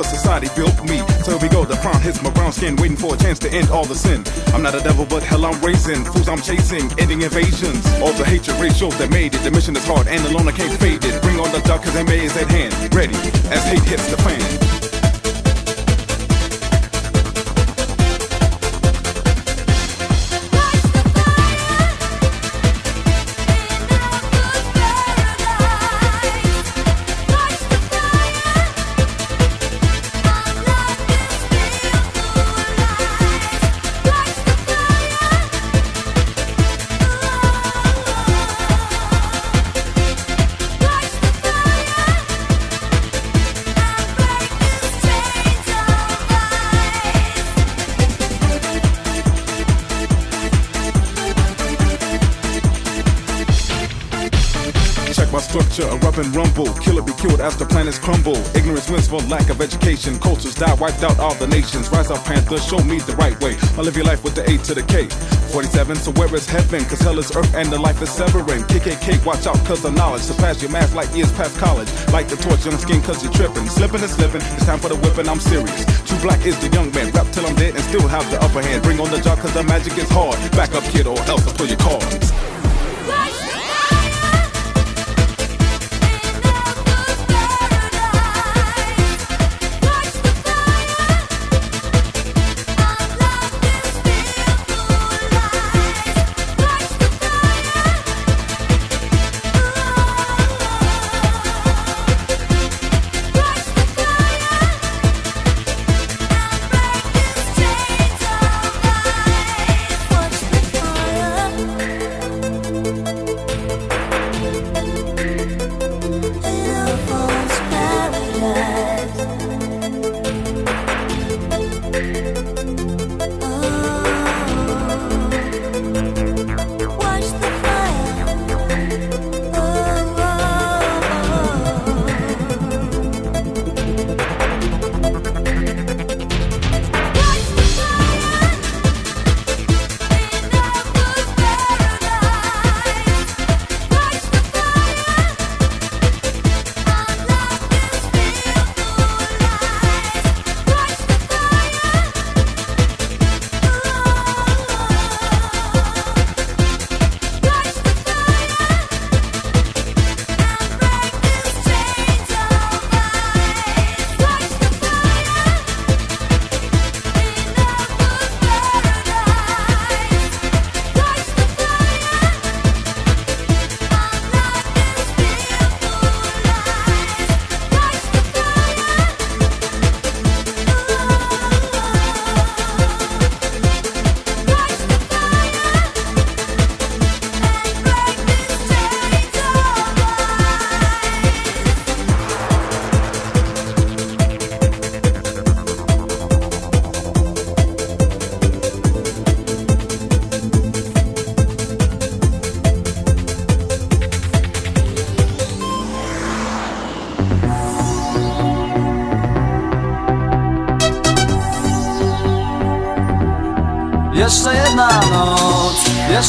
because society built me. So we go, the crown hits my brown skin, waiting for a chance to end all the sin. I'm not a devil, but hell I'm raising. Fools I'm chasing, ending invasions. All the hatred racial, that made it. The mission is hard, and alone I can't fade it. Bring on the dark, cause MA is at hand. Ready, as hate hits the fan. As the planets crumble. Ignorance wins for lack of education. Cultures die, wiped out all the nations. Rise up, Panther, show me the right way. I live your life with the A to the K. 47, so where is heaven? Cause hell is earth and the life is severing. KKK, watch out cause of knowledge. Surpass your math like years past college. Light the torch, young skin cause you're tripping. Slipping and slipping, it's time for the whipping, I'm serious. True black is the young man. Rap till I'm dead and still have the upper hand. Bring on the job cause the magic is hard. Back up, kid, or else I'll pull your cards.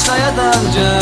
kayadan can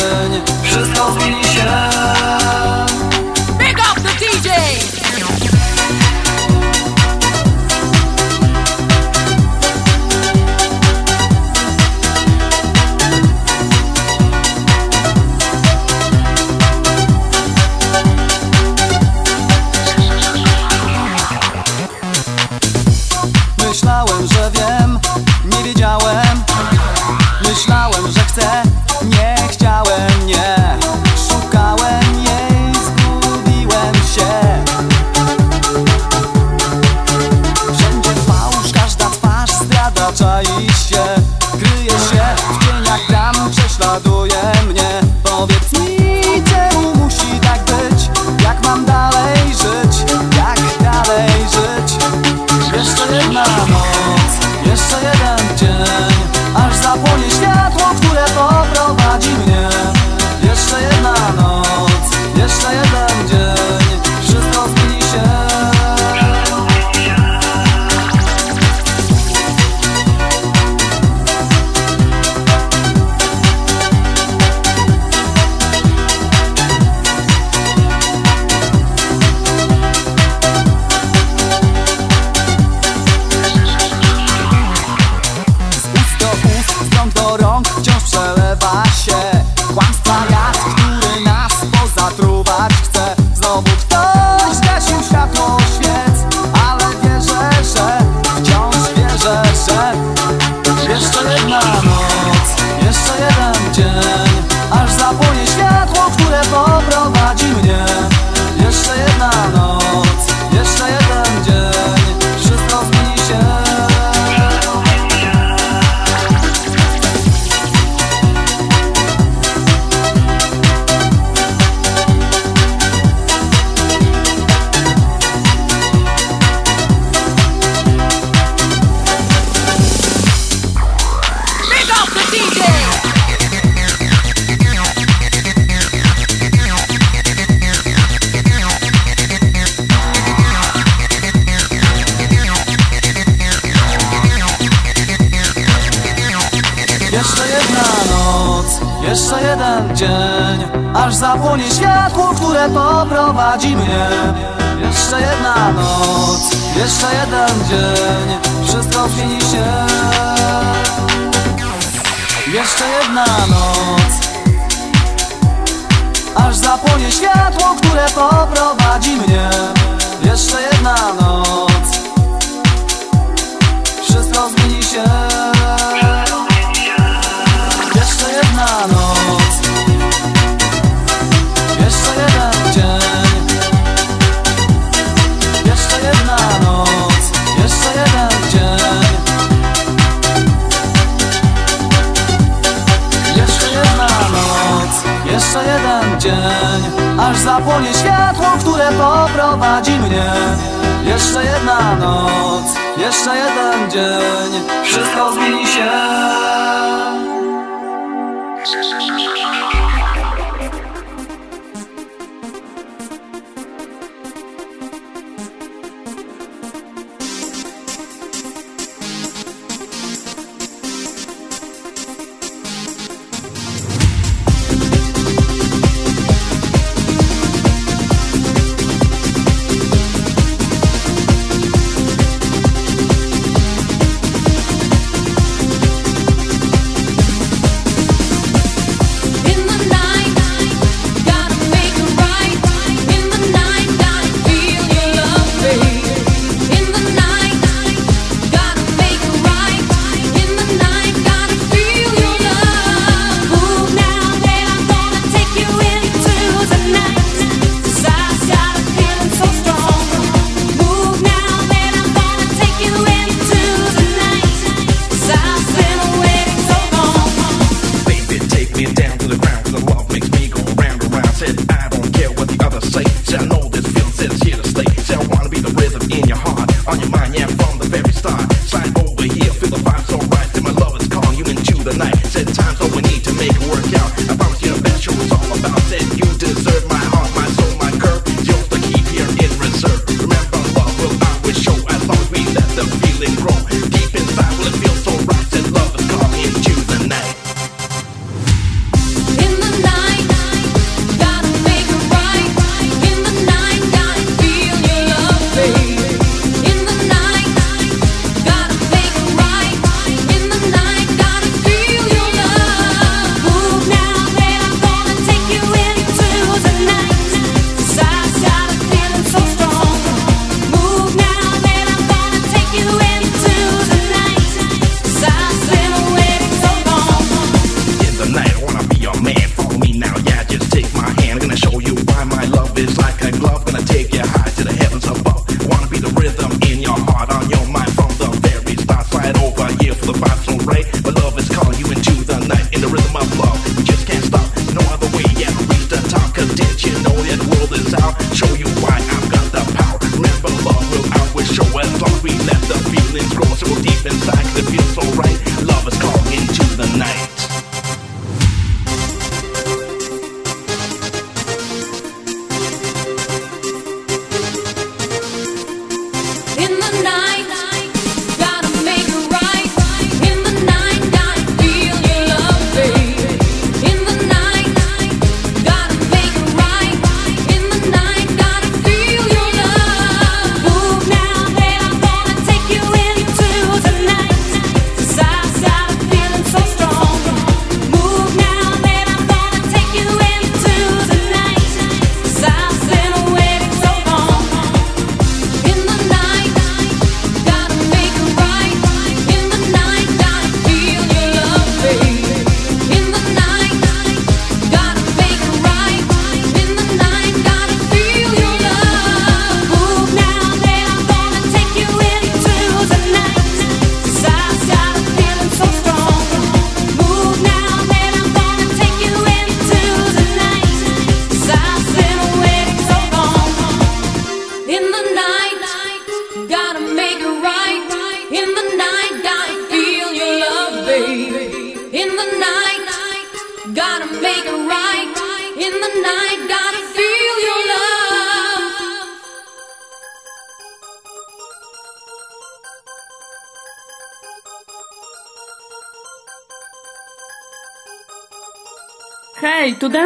Wszystko zmieni się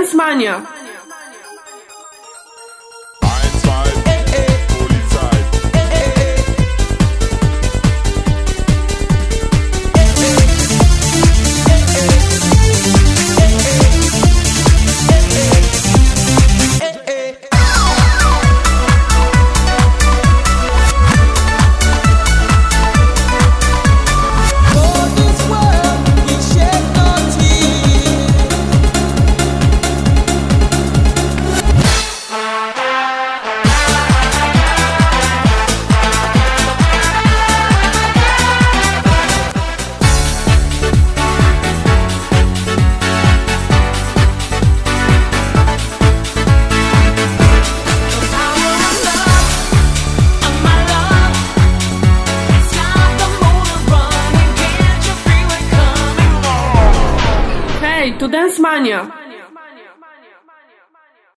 Hej,